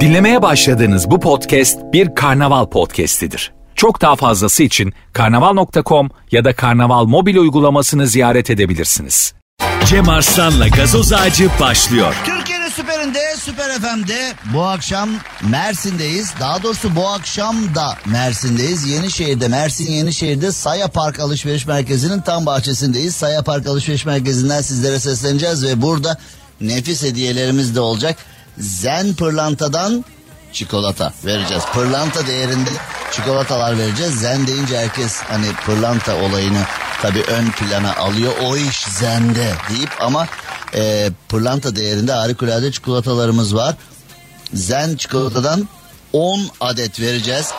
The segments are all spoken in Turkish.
Dinlemeye başladığınız bu podcast bir karnaval podcastidir. Çok daha fazlası için karnaval.com ya da karnaval mobil uygulamasını ziyaret edebilirsiniz. Cem Arslan'la gazoz ağacı başlıyor. Türkiye'nin süperinde, süper FM'de bu akşam Mersin'deyiz. Daha doğrusu bu akşam da Mersin'deyiz. Yenişehir'de, Mersin Yenişehir'de Saya Park Alışveriş Merkezi'nin tam bahçesindeyiz. Saya Park Alışveriş Merkezi'nden sizlere sesleneceğiz ve burada nefis hediyelerimiz de olacak. Zen Pırlanta'dan çikolata vereceğiz. Pırlanta değerinde çikolatalar vereceğiz. Zen deyince herkes hani pırlanta olayını tabii ön plana alıyor. O iş zende deyip ama e, pırlanta değerinde harikulade çikolatalarımız var. Zen çikolatadan 10 adet vereceğiz.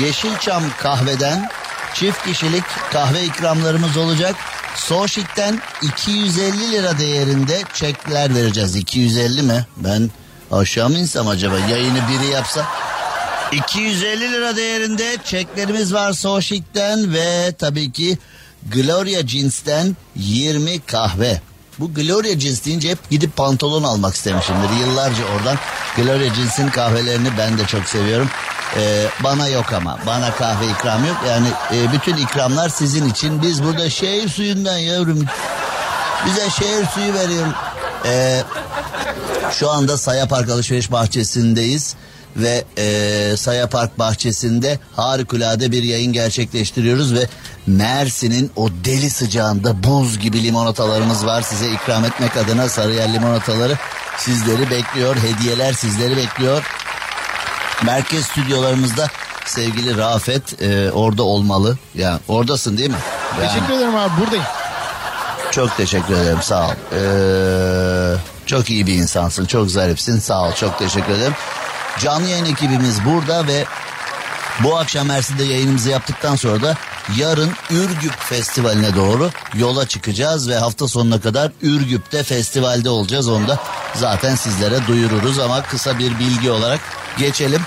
Yeşilçam kahveden çift kişilik kahve ikramlarımız olacak. Soşik'ten 250 lira değerinde çekler vereceğiz. 250 mi? Ben aşağı mı insem acaba? Yayını biri yapsa. 250 lira değerinde çeklerimiz var Soşik'ten ve tabii ki Gloria Jeans'ten 20 kahve. Bu Gloria Jeans deyince hep gidip pantolon almak istemişimdir. Yıllarca oradan Gloria Jeans'in kahvelerini ben de çok seviyorum. Ee, bana yok ama bana kahve ikram yok. Yani e, bütün ikramlar sizin için. Biz burada şehir suyundan yavrum. Bize şehir suyu veriyor. Ee, şu anda Saya Park Alışveriş Bahçesi'ndeyiz ve e, Saya bahçesinde harikulade bir yayın gerçekleştiriyoruz ve Mersin'in o deli sıcağında buz gibi limonatalarımız var size ikram etmek adına Sarıyer limonataları sizleri bekliyor hediyeler sizleri bekliyor merkez stüdyolarımızda sevgili Rafet e, orada olmalı yani oradasın değil mi? Yani, Teşekkür ederim abi buradayım. çok teşekkür ederim sağ ol. Ee, çok iyi bir insansın çok zarifsin sağ ol çok teşekkür ederim. Canlı yayın ekibimiz burada ve bu akşam Mersin'de yayınımızı yaptıktan sonra da yarın Ürgüp Festivali'ne doğru yola çıkacağız ve hafta sonuna kadar Ürgüp'te festivalde olacağız. Onu da zaten sizlere duyururuz ama kısa bir bilgi olarak geçelim.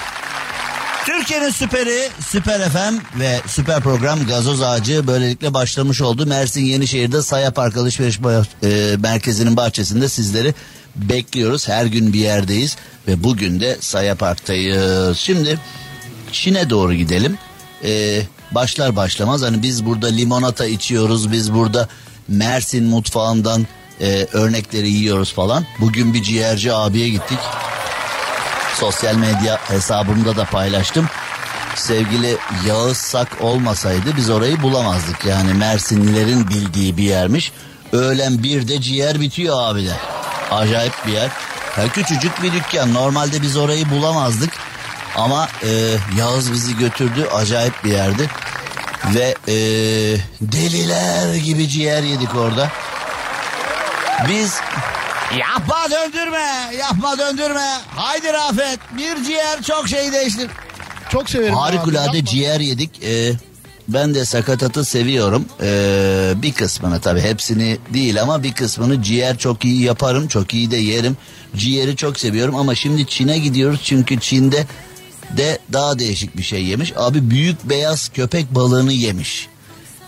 Türkiye'nin süperi Süper FM ve süper program Gazoz Ağacı böylelikle başlamış oldu. Mersin Yenişehir'de Saya Park Alışveriş e, Merkezi'nin bahçesinde sizleri bekliyoruz. Her gün bir yerdeyiz ve bugün de Saya Park'tayız. Şimdi Çin'e doğru gidelim. Ee, başlar başlamaz hani biz burada limonata içiyoruz, biz burada Mersin mutfağından e, örnekleri yiyoruz falan. Bugün bir ciğerci abiye gittik. Sosyal medya hesabımda da paylaştım. Sevgili Yağız Sak olmasaydı biz orayı bulamazdık. Yani Mersinlilerin bildiği bir yermiş. Öğlen bir de ciğer bitiyor abi de. Acayip bir yer. Ya küçücük bir dükkan. Normalde biz orayı bulamazdık. Ama e, Yağız bizi götürdü. Acayip bir yerdi. Ve e, deliler gibi ciğer yedik orada. Biz yapma döndürme, yapma döndürme. Haydi Rafet bir ciğer çok şey değiştir. Çok severim. abi, Harikulade yapma. ciğer yedik. Ee, ben de sakatatı seviyorum. Ee, bir kısmını tabii hepsini değil ama bir kısmını ciğer çok iyi yaparım. Çok iyi de yerim. Ciğeri çok seviyorum ama şimdi Çin'e gidiyoruz çünkü Çin'de de daha değişik bir şey yemiş. Abi büyük beyaz köpek balığını yemiş.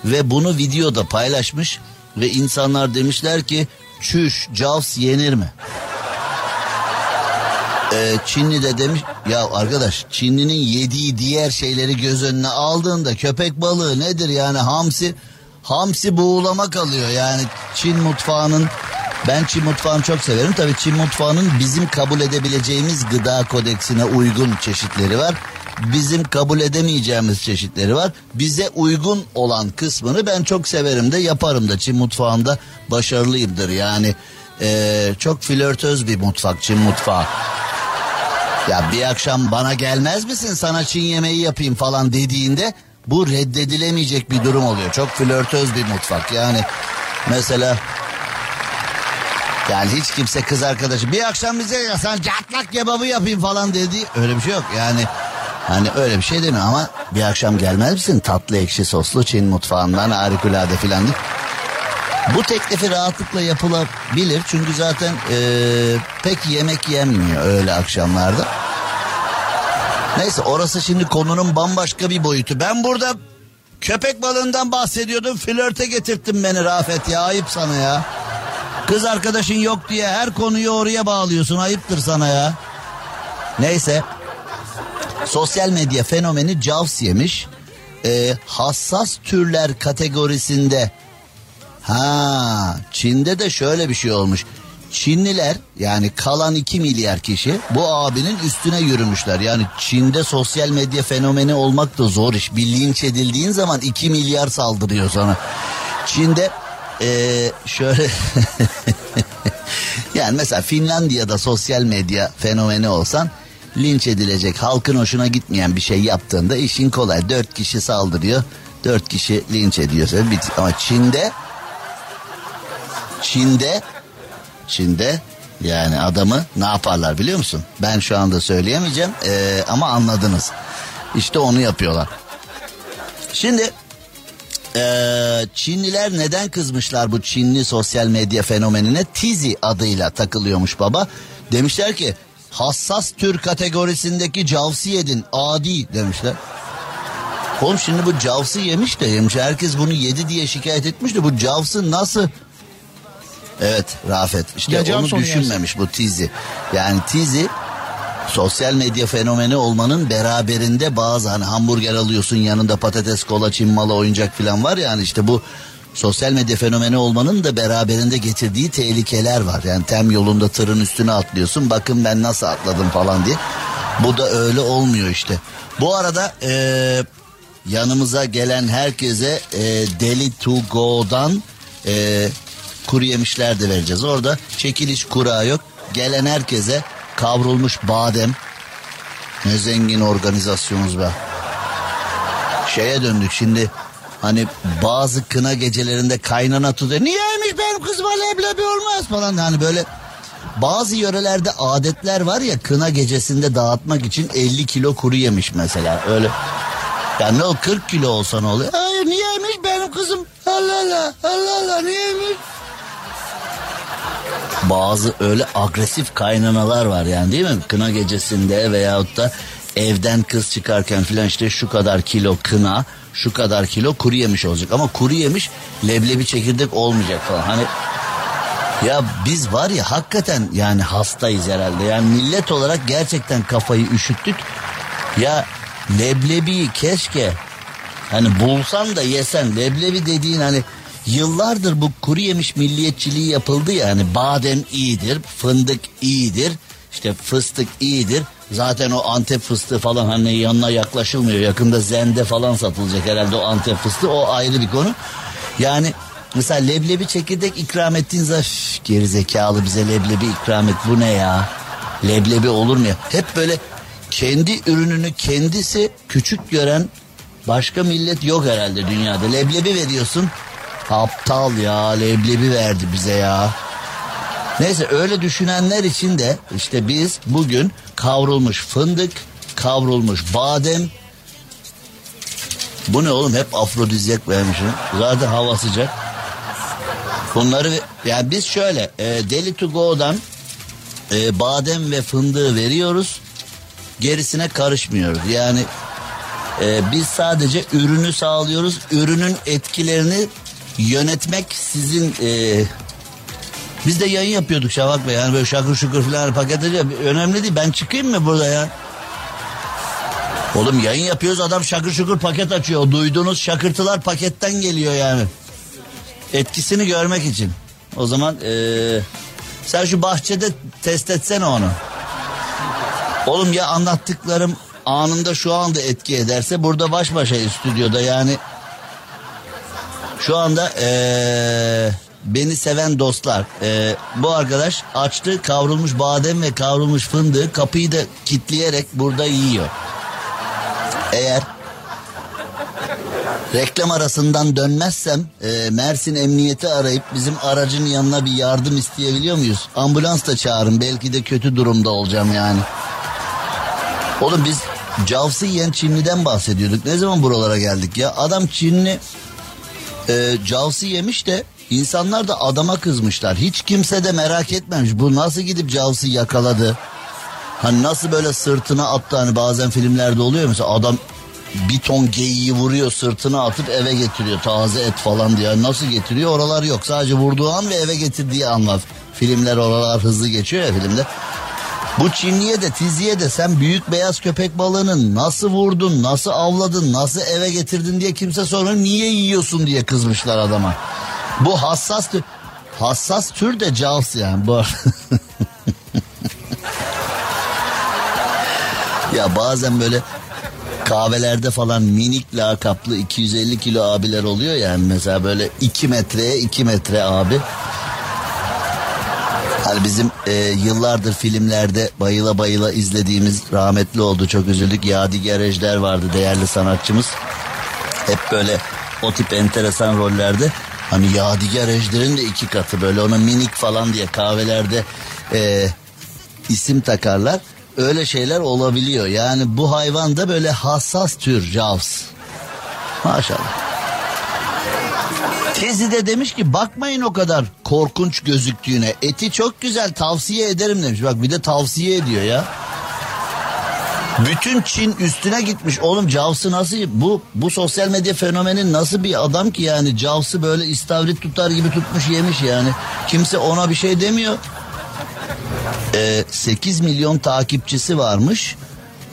Ve bunu videoda paylaşmış ve insanlar demişler ki çüş Jaws yenir mi? Ee, Çinli de demiş ya arkadaş Çinlinin yediği diğer şeyleri göz önüne aldığında köpek balığı nedir yani hamsi? Hamsi buğulama kalıyor yani Çin mutfağının ben Çin mutfağını çok severim. Tabii Çin mutfağının bizim kabul edebileceğimiz gıda kodeksine uygun çeşitleri var bizim kabul edemeyeceğimiz çeşitleri var. Bize uygun olan kısmını ben çok severim de yaparım da. Çin mutfağında başarılıyımdır. Yani ee, çok flörtöz bir mutfak Çin mutfağı. Ya bir akşam bana gelmez misin? Sana Çin yemeği yapayım falan dediğinde bu reddedilemeyecek bir durum oluyor. Çok flörtöz bir mutfak. Yani mesela yani hiç kimse kız arkadaşı bir akşam bize ya sen catlak kebabı yapayım falan dedi öyle bir şey yok. Yani hani öyle bir şey demiyor ama bir akşam gelmez misin tatlı ekşi soslu Çin mutfağından harikulade filan. Bu teklifi rahatlıkla yapılabilir çünkü zaten eee, pek yemek yenmiyor öyle akşamlarda. Neyse orası şimdi konunun bambaşka bir boyutu. Ben burada köpek balığından bahsediyordum flörte getirttin beni Rafet ya ayıp sana ya. Kız arkadaşın yok diye her konuyu oraya bağlıyorsun. Ayıptır sana ya. Neyse. Sosyal medya fenomeni Jaws yemiş. Ee, hassas türler kategorisinde. Ha, Çin'de de şöyle bir şey olmuş. Çinliler yani kalan 2 milyar kişi bu abinin üstüne yürümüşler. Yani Çin'de sosyal medya fenomeni olmak da zor iş. Bir linç edildiğin zaman 2 milyar saldırıyor sana. Çin'de ee, şöyle yani mesela Finlandiya'da sosyal medya fenomeni olsan linç edilecek halkın hoşuna gitmeyen bir şey yaptığında işin kolay. Dört kişi saldırıyor. Dört kişi linç ediyor. Ama Çin'de Çin'de Çin'de yani adamı ne yaparlar biliyor musun? Ben şu anda söyleyemeyeceğim ee, ama anladınız. İşte onu yapıyorlar. Şimdi ee, Çinliler neden kızmışlar bu Çinli sosyal medya fenomenine? Tizi adıyla takılıyormuş baba. Demişler ki hassas tür kategorisindeki cavsi yedin adi demişler. Oğlum şimdi bu cavsı yemiş de yemiş. Herkes bunu yedi diye şikayet etmiş de bu cavsı nasıl Evet Rafet işte Gece onu düşünmemiş bu Tizi. Yani Tizi sosyal medya fenomeni olmanın beraberinde bazı hani hamburger alıyorsun yanında patates kola çin malı oyuncak falan var yani işte bu sosyal medya fenomeni olmanın da beraberinde getirdiği tehlikeler var. Yani tem yolunda tırın üstüne atlıyorsun bakın ben nasıl atladım falan diye. Bu da öyle olmuyor işte. Bu arada eee yanımıza gelen herkese e, Deli to Go'dan e, kuru yemişler de vereceğiz. Orada çekiliş kura yok. Gelen herkese kavrulmuş badem. Ne zengin organizasyonuz be. Şeye döndük şimdi hani bazı kına gecelerinde kaynana tutuyor. Niyeymiş benim kızıma leblebi olmaz falan. Hani böyle bazı yörelerde adetler var ya kına gecesinde dağıtmak için 50 kilo kuru yemiş mesela. Öyle yani o 40 kilo olsa ne oluyor? Hayır niyeymiş benim kızım? Allah Allah Allah Allah niyeymiş? Bazı öyle agresif kaynanalar var yani değil mi? Kına gecesinde veyahut da evden kız çıkarken filan işte şu kadar kilo kına, şu kadar kilo kuru yemiş olacak. Ama kuru yemiş leblebi çekirdek olmayacak falan. Hani ya biz var ya hakikaten yani hastayız herhalde. Yani millet olarak gerçekten kafayı üşüttük. Ya leblebiyi keşke hani bulsan da yesen leblebi dediğin hani yıllardır bu kuru yemiş milliyetçiliği yapıldı ya hani badem iyidir, fındık iyidir, işte fıstık iyidir. Zaten o Antep fıstığı falan hani yanına yaklaşılmıyor. Yakında zende falan satılacak herhalde o Antep fıstığı o ayrı bir konu. Yani mesela leblebi çekirdek ikram ettiğin zaman geri zekalı bize leblebi ikram et bu ne ya? Leblebi olur mu ya? Hep böyle kendi ürününü kendisi küçük gören başka millet yok herhalde dünyada. Leblebi veriyorsun. Aptal ya leblebi verdi bize ya. Neyse öyle düşünenler için de işte biz bugün kavrulmuş fındık, kavrulmuş badem. Bu ne oğlum hep afrodizyak vermişim. Zaten hava sıcak. Bunları yani biz şöyle e, Deli to Go'dan e, badem ve fındığı veriyoruz. Gerisine karışmıyoruz. Yani e, biz sadece ürünü sağlıyoruz. Ürünün etkilerini yönetmek sizin e, biz de yayın yapıyorduk Şavak Bey. Yani böyle şakır şukur falan paket ediyor. Önemli değil ben çıkayım mı burada ya? Oğlum yayın yapıyoruz adam şakır şukur paket açıyor. Duyduğunuz şakırtılar paketten geliyor yani. Etkisini görmek için. O zaman ee, sen şu bahçede test etsene onu. Oğlum ya anlattıklarım anında şu anda etki ederse burada baş başa stüdyoda yani şu anda ee, beni seven dostlar ee, bu arkadaş açtı kavrulmuş badem ve kavrulmuş fındığı kapıyı da kitleyerek burada yiyor. Eğer reklam arasından dönmezsem e, Mersin Emniyeti arayıp bizim aracın yanına bir yardım isteyebiliyor muyuz? Ambulans da çağırın belki de kötü durumda olacağım yani. Oğlum biz Cavsı yiyen Çinli'den bahsediyorduk. Ne zaman buralara geldik ya? Adam Çinli e, Cavsı yemiş de insanlar da adama kızmışlar. Hiç kimse de merak etmemiş. Bu nasıl gidip Cavsı yakaladı? Hani nasıl böyle sırtına attı hani bazen filmlerde oluyor mesela adam bir ton geyiği vuruyor sırtına atıp eve getiriyor taze et falan diye. Nasıl getiriyor oralar yok sadece vurduğu an ve eve getirdiği an var. Filmler oralar hızlı geçiyor ya filmde. Bu Çinliye de tiziye de sen büyük beyaz köpek balığını nasıl vurdun, nasıl avladın, nasıl eve getirdin diye kimse sormuyor. Niye yiyorsun diye kızmışlar adama. Bu hassas tür, hassas tür de Jaws yani bu Ya bazen böyle kahvelerde falan minik lakaplı 250 kilo abiler oluyor yani mesela böyle 2 metreye 2 metre abi. Hani bizim e, yıllardır filmlerde bayıla bayıla izlediğimiz rahmetli oldu çok üzüldük. Yadigar Ejder vardı değerli sanatçımız. Hep böyle o tip enteresan rollerde hani Yadigar Ejder'in de iki katı böyle ona minik falan diye kahvelerde e, isim takarlar. Öyle şeyler olabiliyor. Yani bu hayvan da böyle hassas tür Jaws. Maşallah. Tezi de demiş ki bakmayın o kadar korkunç gözüktüğüne. Eti çok güzel tavsiye ederim demiş. Bak bir de tavsiye ediyor ya. Bütün Çin üstüne gitmiş. Oğlum Jaws'ı nasıl bu bu sosyal medya fenomeni nasıl bir adam ki yani Jaws'ı böyle istavrit tutar gibi tutmuş yemiş yani. Kimse ona bir şey demiyor. Ee, 8 milyon takipçisi varmış.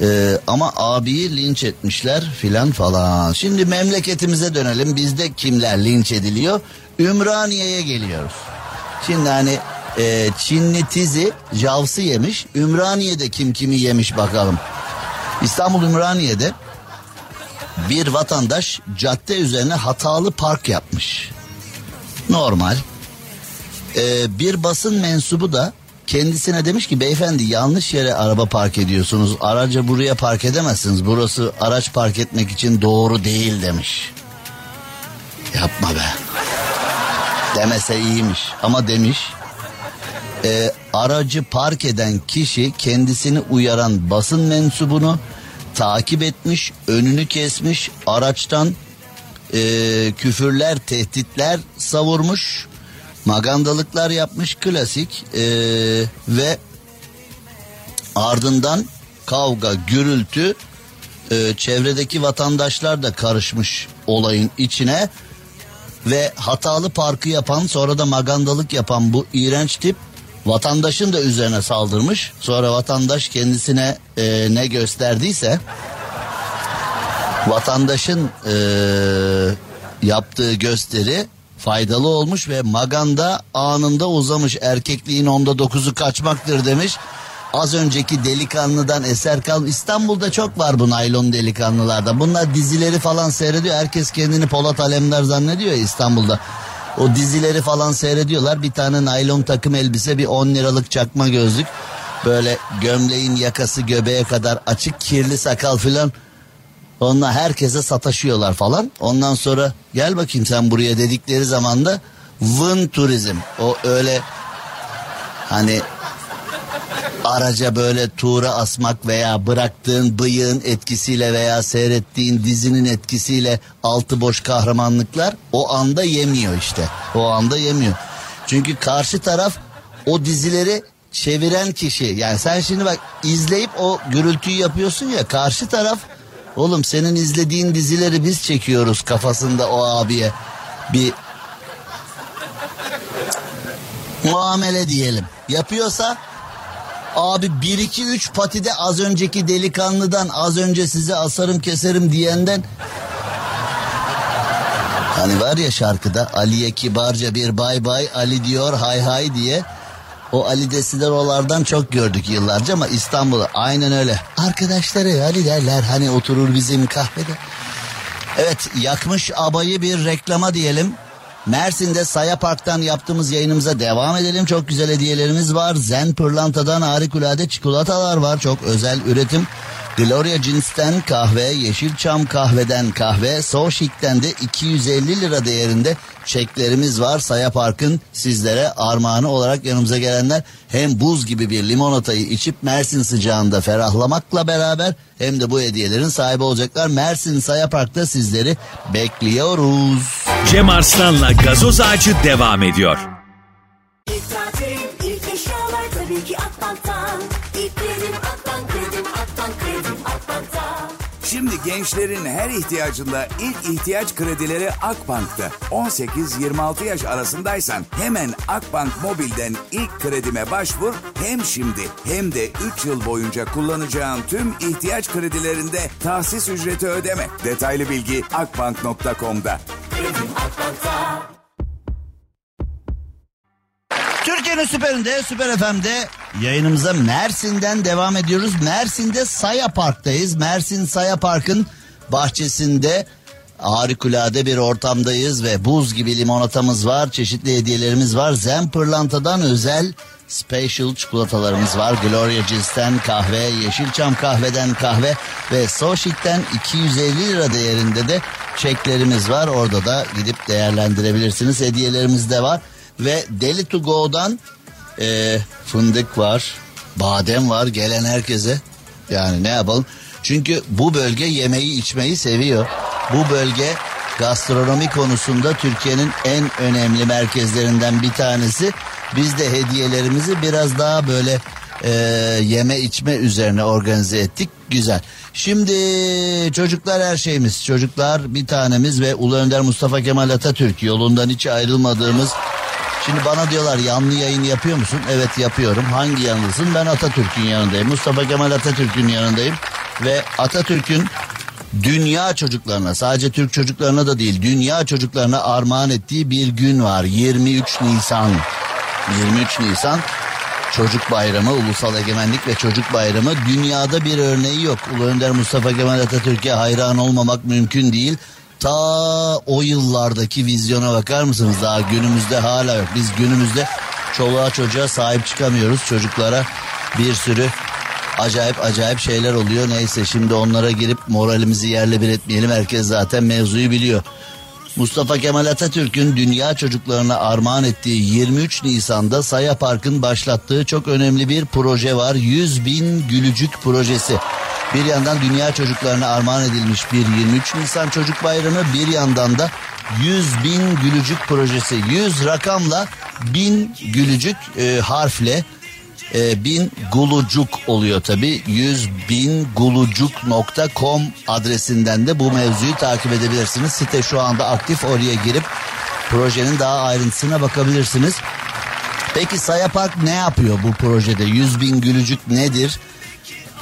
Ee, ama abiyi linç etmişler filan falan. Şimdi memleketimize dönelim. Bizde kimler linç ediliyor? Ümraniye'ye geliyoruz. Şimdi hani e, Çinli tizi javsı yemiş. Ümraniye'de kim kimi yemiş bakalım. İstanbul Ümraniye'de bir vatandaş cadde üzerine hatalı park yapmış. Normal. Ee, bir basın mensubu da kendisine demiş ki beyefendi yanlış yere araba park ediyorsunuz. Aracı buraya park edemezsiniz. Burası araç park etmek için doğru değil demiş. Yapma be. Demese iyiymiş ama demiş. E, aracı park eden kişi kendisini uyaran basın mensubunu takip etmiş, önünü kesmiş, araçtan e, küfürler, tehditler savurmuş magandalıklar yapmış klasik ee, ve ardından kavga gürültü e, çevredeki vatandaşlar da karışmış olayın içine ve hatalı parkı yapan sonra da magandalık yapan bu iğrenç tip vatandaşın da üzerine saldırmış sonra vatandaş kendisine e, ne gösterdiyse vatandaşın e, yaptığı gösteri faydalı olmuş ve Maganda anında uzamış erkekliğin onda dokuzu kaçmaktır demiş. Az önceki delikanlıdan eser kal. İstanbul'da çok var bu naylon delikanlılarda. Bunlar dizileri falan seyrediyor. Herkes kendini Polat Alemdar zannediyor ya İstanbul'da. O dizileri falan seyrediyorlar. Bir tane naylon takım elbise, bir 10 liralık çakma gözlük. Böyle gömleğin yakası göbeğe kadar açık kirli sakal filan. Onunla herkese sataşıyorlar falan. Ondan sonra gel bakayım sen buraya dedikleri zaman da vın turizm. O öyle hani araca böyle tuğra asmak veya bıraktığın bıyığın etkisiyle veya seyrettiğin dizinin etkisiyle altı boş kahramanlıklar o anda yemiyor işte. O anda yemiyor. Çünkü karşı taraf o dizileri çeviren kişi yani sen şimdi bak izleyip o gürültüyü yapıyorsun ya karşı taraf Oğlum senin izlediğin dizileri biz çekiyoruz kafasında o abiye. Bir muamele diyelim. Yapıyorsa abi 1 2 3 patide az önceki delikanlıdan az önce size asarım keserim diyenden Hani var ya şarkıda Ali'ye kibarca bir bay bay Ali diyor hay hay diye o Ali Desidero'lardan çok gördük yıllarca ama İstanbul'da aynen öyle. Arkadaşları Ali derler hani oturur bizim kahvede. Evet yakmış abayı bir reklama diyelim. Mersin'de Saya Park'tan yaptığımız yayınımıza devam edelim. Çok güzel hediyelerimiz var. Zen Pırlanta'dan harikulade çikolatalar var. Çok özel üretim. Gloria Jeans'ten kahve, Yeşilçam kahveden kahve, Soşik'ten de 250 lira değerinde çeklerimiz var. Saya Park'ın sizlere armağanı olarak yanımıza gelenler hem buz gibi bir limonatayı içip Mersin sıcağında ferahlamakla beraber hem de bu hediyelerin sahibi olacaklar. Mersin Saya Park'ta sizleri bekliyoruz. Cem Arslan'la gazoz ağacı devam ediyor. İlk tatil, ilk eşyalar tabii ki Akbank'tan. İlk Şimdi gençlerin her ihtiyacında ilk ihtiyaç kredileri Akbank'ta. 18-26 yaş arasındaysan hemen Akbank Mobil'den ilk kredime başvur. Hem şimdi hem de 3 yıl boyunca kullanacağın tüm ihtiyaç kredilerinde tahsis ücreti ödeme. Detaylı bilgi akbank.com'da. Türkiye'nin süperinde, Süper FM'de yayınımıza Mersin'den devam ediyoruz. Mersin'de Saya Park'tayız. Mersin Saya Park'ın bahçesinde harikulade bir ortamdayız ve buz gibi limonatamız var. Çeşitli hediyelerimiz var. Zen Pırlanta'dan özel special çikolatalarımız var. Gloria Ciz'den kahve, Yeşilçam kahveden kahve ve Soşik'ten 250 lira değerinde de çeklerimiz var. Orada da gidip değerlendirebilirsiniz. Hediyelerimiz de var. Ve Deli to Go'dan e, fındık var, badem var gelen herkese. Yani ne yapalım? Çünkü bu bölge yemeği içmeyi seviyor. Bu bölge gastronomi konusunda Türkiye'nin en önemli merkezlerinden bir tanesi. Biz de hediyelerimizi biraz daha böyle e, yeme içme üzerine organize ettik. Güzel. Şimdi çocuklar her şeyimiz. Çocuklar bir tanemiz ve Ulu Önder Mustafa Kemal Atatürk yolundan hiç ayrılmadığımız Şimdi bana diyorlar yanlı yayın yapıyor musun? Evet yapıyorum. Hangi yanlısın? Ben Atatürk'ün yanındayım. Mustafa Kemal Atatürk'ün yanındayım. Ve Atatürk'ün dünya çocuklarına sadece Türk çocuklarına da değil dünya çocuklarına armağan ettiği bir gün var. 23 Nisan. 23 Nisan Çocuk Bayramı, Ulusal Egemenlik ve Çocuk Bayramı dünyada bir örneği yok. Ulu Önder Mustafa Kemal Atatürk'e hayran olmamak mümkün değil. Ta o yıllardaki vizyona bakar mısınız? Daha günümüzde hala yok. Biz günümüzde çoluğa çocuğa sahip çıkamıyoruz. Çocuklara bir sürü acayip acayip şeyler oluyor. Neyse şimdi onlara girip moralimizi yerle bir etmeyelim. Herkes zaten mevzuyu biliyor. Mustafa Kemal Atatürk'ün dünya çocuklarına armağan ettiği 23 Nisan'da Saya Park'ın başlattığı çok önemli bir proje var. 100 bin gülücük projesi. Bir yandan dünya çocuklarına armağan edilmiş bir 23 Nisan Çocuk Bayramı bir yandan da 100 bin gülücük projesi. 100 rakamla bin gülücük e, harfle e, bin gulucuk oluyor tabi 100 bin gulucuk.com adresinden de bu mevzuyu takip edebilirsiniz. Site şu anda aktif oraya girip projenin daha ayrıntısına bakabilirsiniz. Peki Saya Park ne yapıyor bu projede? 100 bin gülücük nedir?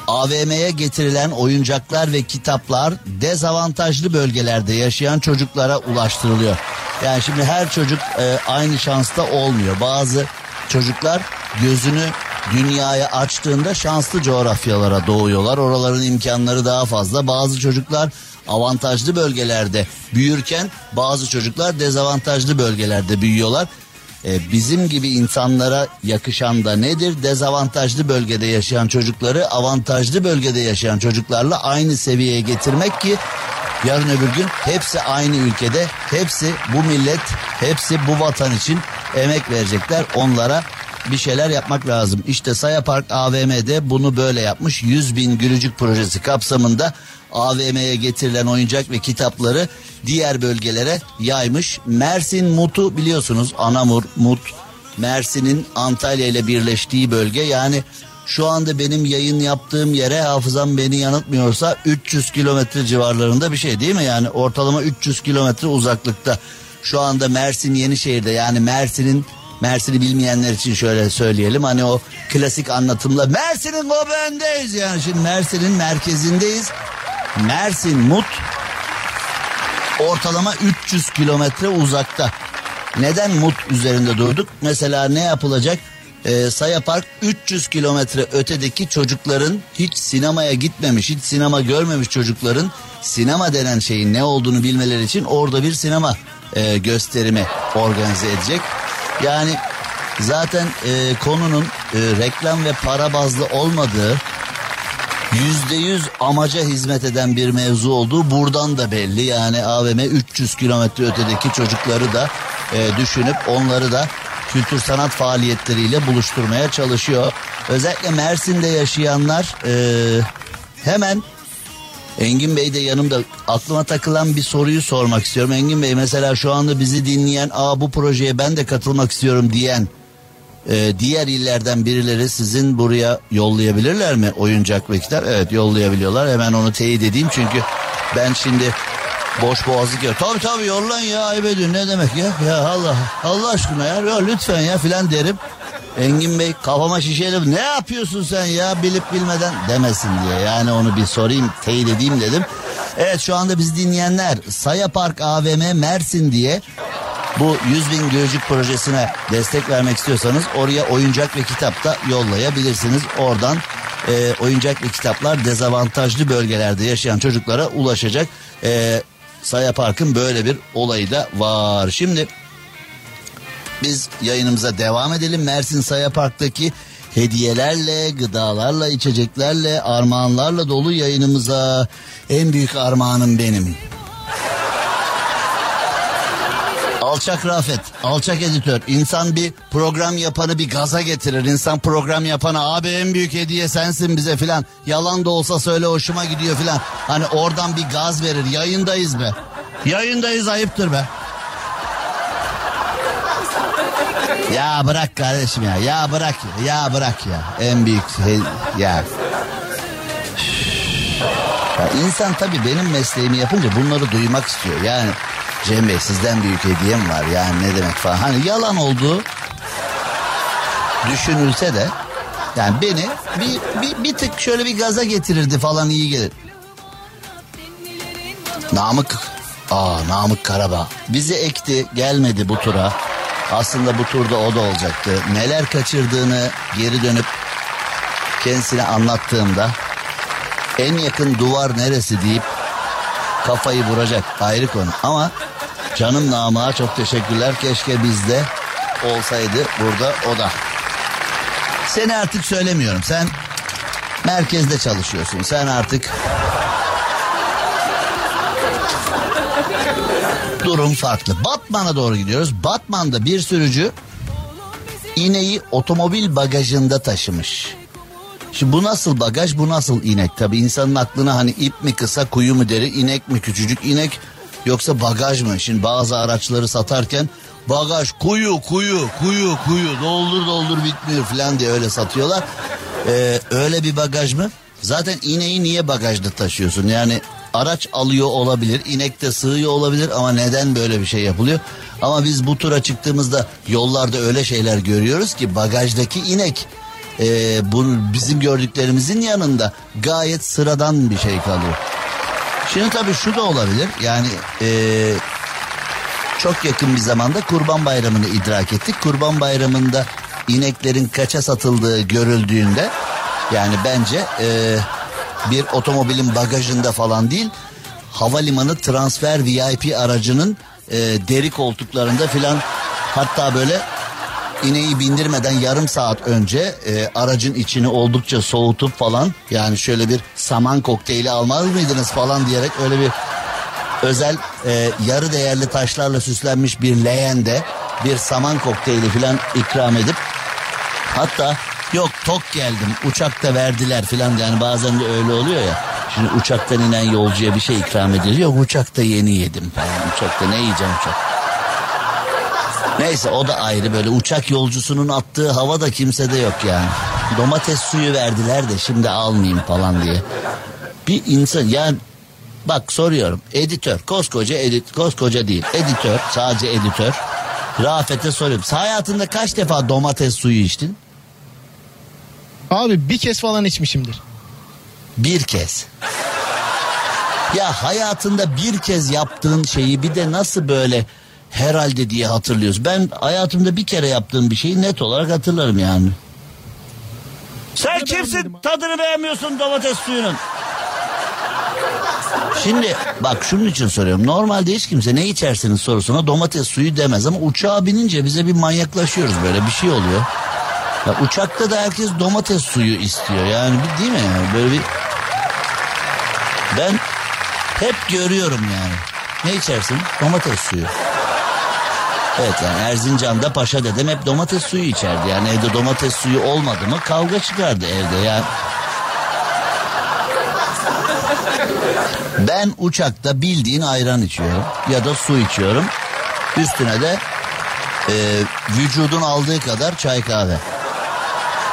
AVM'ye getirilen oyuncaklar ve kitaplar dezavantajlı bölgelerde yaşayan çocuklara ulaştırılıyor. Yani şimdi her çocuk e, aynı şansta olmuyor. Bazı çocuklar gözünü dünyaya açtığında şanslı coğrafyalara doğuyorlar. Oraların imkanları daha fazla. Bazı çocuklar avantajlı bölgelerde büyürken bazı çocuklar dezavantajlı bölgelerde büyüyorlar. Ee, bizim gibi insanlara yakışan da nedir? Dezavantajlı bölgede yaşayan çocukları avantajlı bölgede yaşayan çocuklarla aynı seviyeye getirmek ki yarın öbür gün hepsi aynı ülkede, hepsi bu millet, hepsi bu vatan için emek verecekler. Onlara bir şeyler yapmak lazım. İşte Saya Park AVM'de bunu böyle yapmış. 100 bin gülücük projesi kapsamında AVM'ye getirilen oyuncak ve kitapları diğer bölgelere yaymış. Mersin Mut'u biliyorsunuz Anamur, Mut, Mersin'in Antalya ile birleştiği bölge. Yani şu anda benim yayın yaptığım yere hafızam beni yanıltmıyorsa 300 kilometre civarlarında bir şey değil mi? Yani ortalama 300 kilometre uzaklıkta. Şu anda Mersin Yenişehir'de yani Mersin'in Mersin'i bilmeyenler için şöyle söyleyelim. Hani o klasik anlatımla Mersin'in göbeğindeyiz yani. Şimdi Mersin'in merkezindeyiz. Mersin Mut ortalama 300 kilometre uzakta. Neden Mut üzerinde durduk? Mesela ne yapılacak? Ee, Saya Park 300 kilometre ötedeki çocukların hiç sinemaya gitmemiş, hiç sinema görmemiş çocukların sinema denen şeyin ne olduğunu bilmeleri için orada bir sinema e, gösterimi organize edecek. Yani zaten e, konunun e, reklam ve para bazlı olmadığı yüzde yüz amaca hizmet eden bir mevzu olduğu buradan da belli. Yani AVM 300 kilometre ötedeki çocukları da e, düşünüp onları da kültür sanat faaliyetleriyle buluşturmaya çalışıyor. Özellikle Mersin'de yaşayanlar e, hemen Engin Bey de yanımda aklıma takılan bir soruyu sormak istiyorum. Engin Bey mesela şu anda bizi dinleyen aa bu projeye ben de katılmak istiyorum diyen Ee, diğer illerden birileri sizin buraya yollayabilirler mi oyuncak ve kitap? Evet yollayabiliyorlar. Hemen onu teyit edeyim çünkü ben şimdi boş boğazlık yok. Tabii tabii yollayın ya ayıp ediyorsun ne demek ya? Ya Allah Allah aşkına ya, ya lütfen ya filan derim. Engin Bey kafama şişeyle ne yapıyorsun sen ya bilip bilmeden demesin diye. Yani onu bir sorayım teyit edeyim dedim. Evet şu anda biz dinleyenler Saya Park AVM Mersin diye bu 100 bin Gölcük projesine destek vermek istiyorsanız oraya oyuncak ve kitap da yollayabilirsiniz. Oradan e, oyuncak ve kitaplar dezavantajlı bölgelerde yaşayan çocuklara ulaşacak. E, Saya Park'ın böyle bir olayı da var. Şimdi biz yayınımıza devam edelim. Mersin Saya Park'taki hediyelerle, gıdalarla, içeceklerle, armağanlarla dolu yayınımıza en büyük armağanım benim. Alçak Rafet, alçak editör. İnsan bir program yapanı bir gaza getirir. İnsan program yapana abi en büyük hediye sensin bize filan. Yalan da olsa söyle hoşuma gidiyor filan. Hani oradan bir gaz verir. Yayındayız be. Yayındayız ayıptır be. Ya bırak kardeşim ya. Ya bırak ya. Ya bırak ya. En büyük ya. ya insan tabii benim mesleğimi yapınca bunları duymak istiyor. Yani Cem Bey sizden büyük hediyem var. Yani ne demek falan. Hani yalan olduğu düşünülse de yani beni bir, bir, bir tık şöyle bir gaza getirirdi falan iyi gelir. Namık Aa Namık Karabağ bizi ekti gelmedi bu tura. Aslında bu turda o da olacaktı. Neler kaçırdığını geri dönüp kendisine anlattığımda en yakın duvar neresi deyip kafayı vuracak ayrı konu. Ama canım Namık'a çok teşekkürler. Keşke bizde olsaydı burada o da. Seni artık söylemiyorum. Sen merkezde çalışıyorsun. Sen artık durum farklı. Batman'a doğru gidiyoruz. Batman'da bir sürücü ineği otomobil bagajında taşımış. Şimdi bu nasıl bagaj bu nasıl inek? Tabi insanın aklına hani ip mi kısa kuyu mu deri inek mi küçücük inek yoksa bagaj mı? Şimdi bazı araçları satarken bagaj kuyu kuyu kuyu kuyu doldur doldur bitmiyor falan diye öyle satıyorlar. Ee, öyle bir bagaj mı? Zaten ineği niye bagajda taşıyorsun? Yani araç alıyor olabilir, inek de sığıyor olabilir ama neden böyle bir şey yapılıyor? Ama biz bu tura çıktığımızda yollarda öyle şeyler görüyoruz ki bagajdaki inek e, bu bizim gördüklerimizin yanında gayet sıradan bir şey kalıyor. Şimdi tabii şu da olabilir yani e, çok yakın bir zamanda Kurban Bayramı'nı idrak ettik. Kurban Bayramı'nda ineklerin kaça satıldığı görüldüğünde yani bence e, bir otomobilin bagajında falan değil havalimanı transfer VIP aracının e, deri koltuklarında filan hatta böyle ineği bindirmeden yarım saat önce e, aracın içini oldukça soğutup falan yani şöyle bir saman kokteyli almaz mıydınız falan diyerek öyle bir özel e, yarı değerli taşlarla süslenmiş bir leğende bir saman kokteyli filan ikram edip hatta yok tok geldim uçakta verdiler filan yani bazen de öyle oluyor ya. Şimdi uçaktan inen yolcuya bir şey ikram edilir. Yok uçakta yeni yedim falan. Uçakta ne yiyeceğim uçak? Neyse o da ayrı böyle uçak yolcusunun attığı hava da kimsede yok yani. Domates suyu verdiler de şimdi almayayım falan diye. Bir insan yani bak soruyorum editör koskoca edit koskoca değil editör sadece editör. Rafet'e soruyorum. Hayatında kaç defa domates suyu içtin? Abi bir kez falan içmişimdir. Bir kez. Ya hayatında bir kez yaptığın şeyi bir de nasıl böyle herhalde diye hatırlıyoruz. Ben hayatımda bir kere yaptığım bir şeyi net olarak hatırlarım yani. Sen kimsin tadını beğenmiyorsun domates suyunun? Şimdi bak şunun için soruyorum. Normalde hiç kimse ne içersiniz sorusuna domates suyu demez ama uçağa binince bize bir manyaklaşıyoruz böyle bir şey oluyor. Ya uçakta da herkes domates suyu istiyor yani değil mi yani böyle bir ben hep görüyorum yani. Ne içersin? Domates suyu. Evet yani Erzincan'da paşa dedem hep domates suyu içerdi. Yani evde domates suyu olmadı mı kavga çıkardı evde yani. Ben uçakta bildiğin ayran içiyorum ya da su içiyorum. Üstüne de e, vücudun aldığı kadar çay kahve.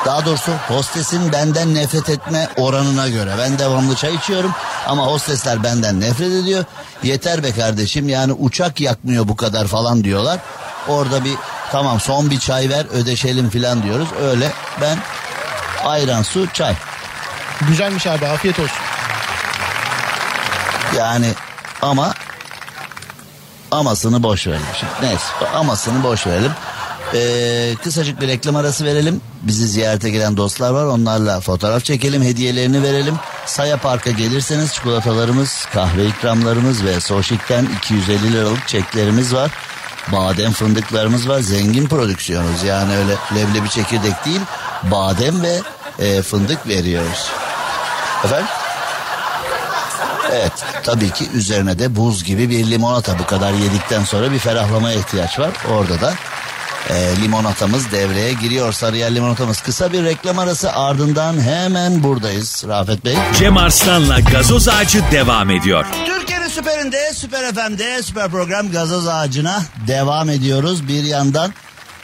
Daha doğrusu hostesin benden nefret etme oranına göre. Ben devamlı çay içiyorum ama hostesler benden nefret ediyor. Yeter be kardeşim yani uçak yakmıyor bu kadar falan diyorlar. Orada bir tamam son bir çay ver ödeşelim falan diyoruz. Öyle ben ayran su çay. Güzelmiş abi afiyet olsun. Yani ama amasını boş verelim. Şimdi neyse amasını boş verelim. Ee, kısacık bir reklam arası verelim. Bizi ziyarete gelen dostlar var. Onlarla fotoğraf çekelim, hediyelerini verelim. Saya Park'a gelirseniz çikolatalarımız, kahve ikramlarımız ve Soşik'ten 250 liralık çeklerimiz var. Badem fındıklarımız var. Zengin prodüksiyonuz. Yani öyle leblebi çekirdek değil, badem ve e, fındık veriyoruz. Efendim? Evet tabii ki üzerine de buz gibi bir limonata bu kadar yedikten sonra bir ferahlamaya ihtiyaç var. Orada da e, limonatamız devreye giriyor. Sarıyer limonatamız kısa bir reklam arası ardından hemen buradayız Rafet Bey. Cem Arslan'la gazoz ağacı devam ediyor. Türkiye'nin süperinde, süper FM'de, süper program gazoz ağacına devam ediyoruz. Bir yandan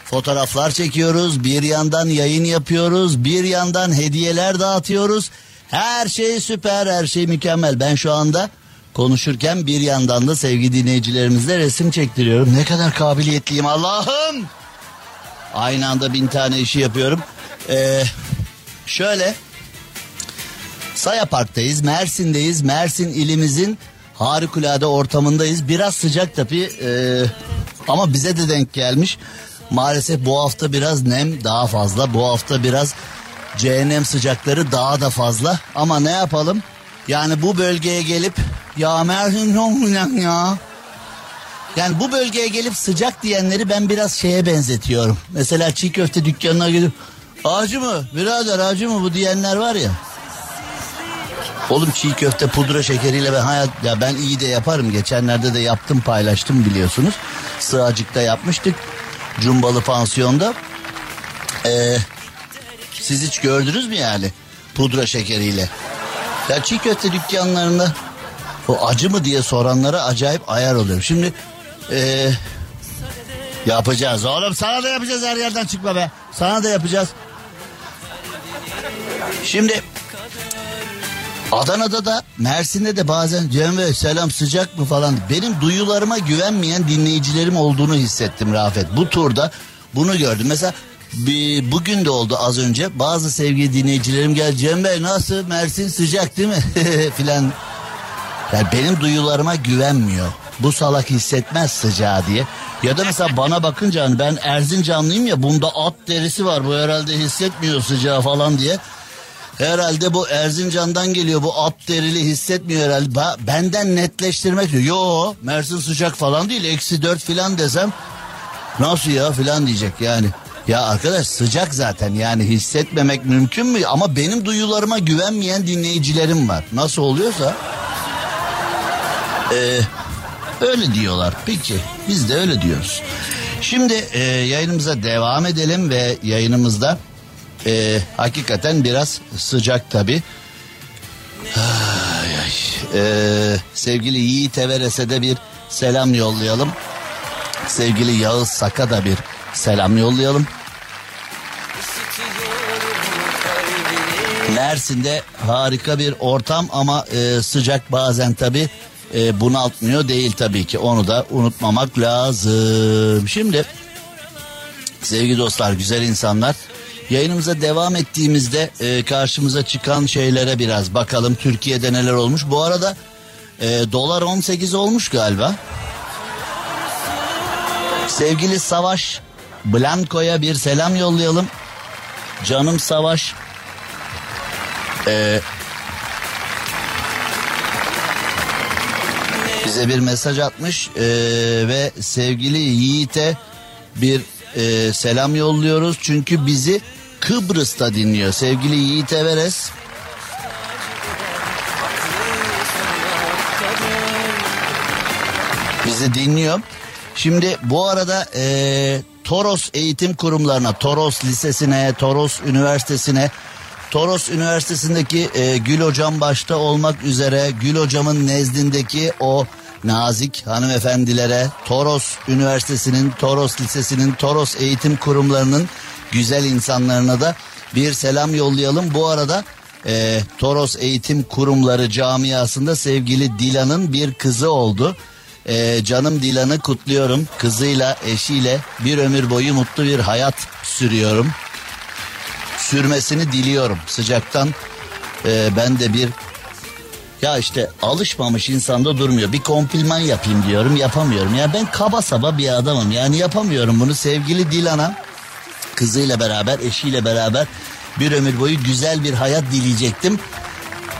fotoğraflar çekiyoruz, bir yandan yayın yapıyoruz, bir yandan hediyeler dağıtıyoruz. Her şey süper, her şey mükemmel. Ben şu anda konuşurken bir yandan da sevgili dinleyicilerimizle resim çektiriyorum. Ne kadar kabiliyetliyim Allah'ım. Aynı anda bin tane işi yapıyorum. Ee, şöyle Saya Park'tayız, Mersin'deyiz. Mersin ilimizin harikulade ortamındayız. Biraz sıcak tabii ee, ama bize de denk gelmiş. Maalesef bu hafta biraz nem daha fazla. Bu hafta biraz cehennem sıcakları daha da fazla. Ama ne yapalım? Yani bu bölgeye gelip ya Mersin çok sıcak ya. Yani bu bölgeye gelip sıcak diyenleri ben biraz şeye benzetiyorum. Mesela çiğ köfte dükkanına gidip acı mı birader acı mı bu diyenler var ya. Oğlum çiğ köfte pudra şekeriyle ben hayat ya ben iyi de yaparım. Geçenlerde de yaptım paylaştım biliyorsunuz. Sığacık'ta yapmıştık. Cumbalı pansiyonda. Ee, siz hiç gördünüz mü yani pudra şekeriyle? Ya çiğ köfte dükkanlarında o acı mı diye soranlara acayip ayar oluyorum. Şimdi ee, yapacağız oğlum sana da yapacağız her yerden çıkma be. Sana da yapacağız. Şimdi Adana'da da Mersin'de de bazen Cem Bey selam sıcak mı falan. Benim duyularıma güvenmeyen dinleyicilerim olduğunu hissettim Rafet. Bu turda bunu gördüm. Mesela bir, bugün de oldu az önce. Bazı sevgili dinleyicilerim geldi. Cem Bey nasıl Mersin sıcak değil mi? filan. Yani benim duyularıma güvenmiyor. Bu salak hissetmez sıcağı diye. Ya da mesela bana bakınca hani ben Erzincanlıyım ya bunda at derisi var. Bu herhalde hissetmiyor sıcağı falan diye. Herhalde bu Erzincan'dan geliyor bu at derili hissetmiyor herhalde. Ba- benden netleştirmek diyor. Yo Mersin sıcak falan değil eksi dört falan desem nasıl ya falan diyecek yani. Ya arkadaş sıcak zaten yani hissetmemek mümkün mü? Ama benim duyularıma güvenmeyen dinleyicilerim var. Nasıl oluyorsa. Ee, öyle diyorlar. Peki biz de öyle diyoruz. Şimdi e, yayınımıza devam edelim ve yayınımızda e, hakikaten biraz sıcak tabi. E, sevgili Yiğit Everes'e de bir selam yollayalım. Sevgili Yağız Sak'a da bir selam yollayalım. Mersin'de harika bir ortam ama e, sıcak bazen tabi e, bunaltmıyor değil tabii ki onu da unutmamak lazım. Şimdi sevgili dostlar güzel insanlar yayınımıza devam ettiğimizde e, karşımıza çıkan şeylere biraz bakalım Türkiye'de neler olmuş. Bu arada e, dolar 18 olmuş galiba. Sevgili Savaş Blanco'ya bir selam yollayalım. Canım Savaş. Ee, bize bir mesaj atmış ee, ve sevgili Yiğit'e bir e, selam yolluyoruz. Çünkü bizi Kıbrıs'ta dinliyor. Sevgili Yiğit Everes. Bizi dinliyor. Şimdi bu arada e, Toros eğitim kurumlarına, Toros Lisesi'ne, Toros Üniversitesi'ne, Toros Üniversitesi'ndeki e, Gül Hocam başta olmak üzere Gül Hocam'ın nezdindeki o nazik hanımefendilere, Toros Üniversitesi'nin, Toros Lisesi'nin, Toros eğitim kurumlarının güzel insanlarına da bir selam yollayalım. Bu arada e, Toros Eğitim Kurumları camiasında sevgili Dilan'ın bir kızı oldu. E, canım Dilan'ı kutluyorum. Kızıyla, eşiyle bir ömür boyu mutlu bir hayat sürüyorum. Sürmesini diliyorum. Sıcaktan e, ben de bir ya işte alışmamış insanda durmuyor. Bir kompliman yapayım diyorum yapamıyorum. Ya ben kaba saba bir adamım yani yapamıyorum bunu. Sevgili Dilan'a kızıyla beraber eşiyle beraber bir ömür boyu güzel bir hayat dileyecektim.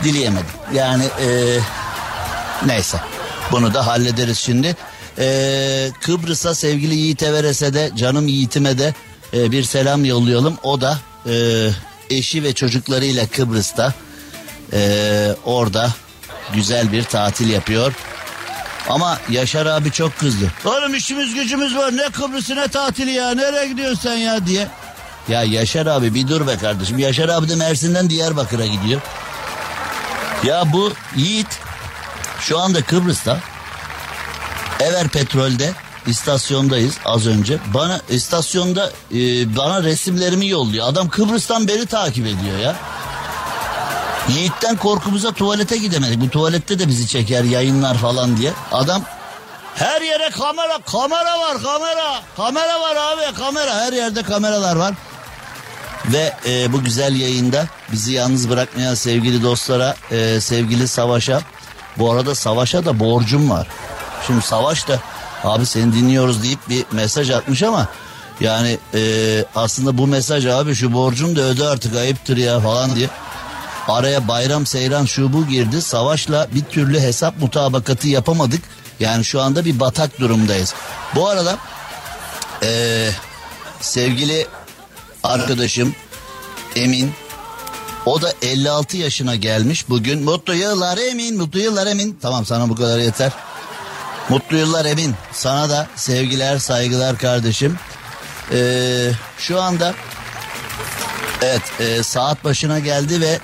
Dileyemedim. Yani e, neyse bunu da hallederiz şimdi. E, Kıbrıs'a sevgili Yiğit Everes'e de canım Yiğit'ime de e, bir selam yollayalım. O da e, eşi ve çocuklarıyla Kıbrıs'ta e, orada güzel bir tatil yapıyor. Ama Yaşar abi çok kızdı. Oğlum işimiz gücümüz var ne Kıbrıs'ı ne tatili ya nereye gidiyorsun sen ya diye. Ya Yaşar abi bir dur be kardeşim. Yaşar abi de Mersin'den Diyarbakır'a gidiyor. Ya bu Yiğit şu anda Kıbrıs'ta Ever Petrol'de istasyondayız az önce. Bana istasyonda e, bana resimlerimi yolluyor. Adam Kıbrıs'tan beri takip ediyor ya. Yiğit'ten korkumuza tuvalete gidemedik. Bu tuvalette de bizi çeker yayınlar falan diye. Adam her yere kamera, kamera var kamera. Kamera var abi kamera. Her yerde kameralar var. Ve e, bu güzel yayında bizi yalnız bırakmayan sevgili dostlara, e, sevgili Savaş'a. Bu arada Savaş'a da borcum var. Şimdi Savaş da abi seni dinliyoruz deyip bir mesaj atmış ama yani e, aslında bu mesaj abi şu borcum da öde artık ayıptır ya falan diye. Araya bayram seyran şu bu girdi. Savaşla bir türlü hesap mutabakatı yapamadık. Yani şu anda bir batak durumdayız. Bu arada e, sevgili arkadaşım Emin o da 56 yaşına gelmiş bugün. Mutlu yıllar Emin, mutlu yıllar Emin. Tamam sana bu kadar yeter. Mutlu yıllar Emin. Sana da sevgiler, saygılar kardeşim. Ee, şu anda evet e, saat başına geldi ve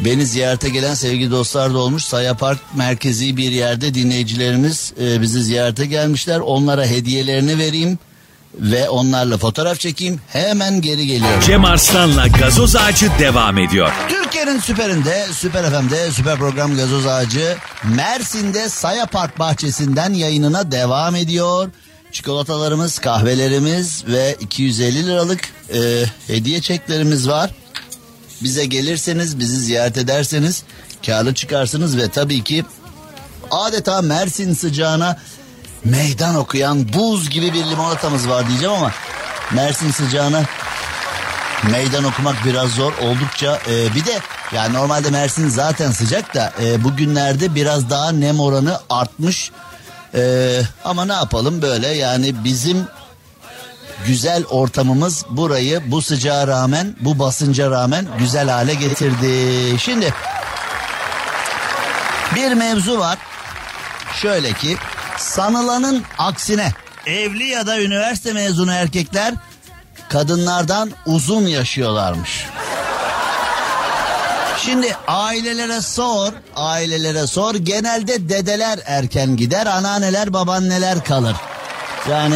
beni ziyarete gelen sevgili dostlar da olmuş. Saya Park merkezi bir yerde dinleyicilerimiz e, bizi ziyarete gelmişler. Onlara hediyelerini vereyim ve onlarla fotoğraf çekeyim. Hemen geri geliyorum. Cem Arslan'la gazoz ağacı devam ediyor. Türkiye'nin süperinde, süper FM'de, süper program Gazoz Ağacı Mersin'de Saya Park bahçesinden yayınına devam ediyor. Çikolatalarımız, kahvelerimiz ve 250 liralık e, hediye çeklerimiz var. Bize gelirseniz, bizi ziyaret ederseniz karlı çıkarsınız ve tabii ki adeta Mersin sıcağına meydan okuyan buz gibi bir limonatamız var diyeceğim ama Mersin sıcağına meydan okumak biraz zor. Oldukça e, bir de yani normalde Mersin zaten sıcak da e, bugünlerde biraz daha nem oranı artmış. E, ama ne yapalım böyle? Yani bizim güzel ortamımız burayı bu sıcağa rağmen bu basınca rağmen güzel hale getirdi. Şimdi bir mevzu var. Şöyle ki sanılanın aksine evli ya da üniversite mezunu erkekler kadınlardan uzun yaşıyorlarmış. Şimdi ailelere sor, ailelere sor. Genelde dedeler erken gider, anneanneler, babaanneler kalır. Yani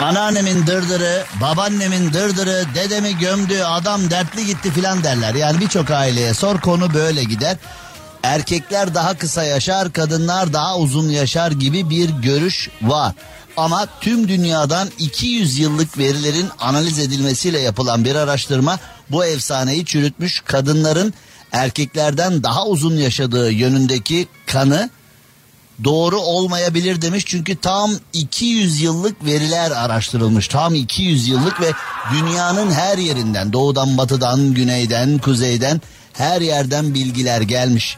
anneannemin dırdırı, babaannemin dırdırı, dedemi gömdü, adam dertli gitti filan derler. Yani birçok aileye sor konu böyle gider. Erkekler daha kısa yaşar, kadınlar daha uzun yaşar gibi bir görüş var. Ama tüm dünyadan 200 yıllık verilerin analiz edilmesiyle yapılan bir araştırma bu efsaneyi çürütmüş. Kadınların erkeklerden daha uzun yaşadığı yönündeki kanı doğru olmayabilir demiş. Çünkü tam 200 yıllık veriler araştırılmış. Tam 200 yıllık ve dünyanın her yerinden doğudan batıdan güneyden kuzeyden her yerden bilgiler gelmiş.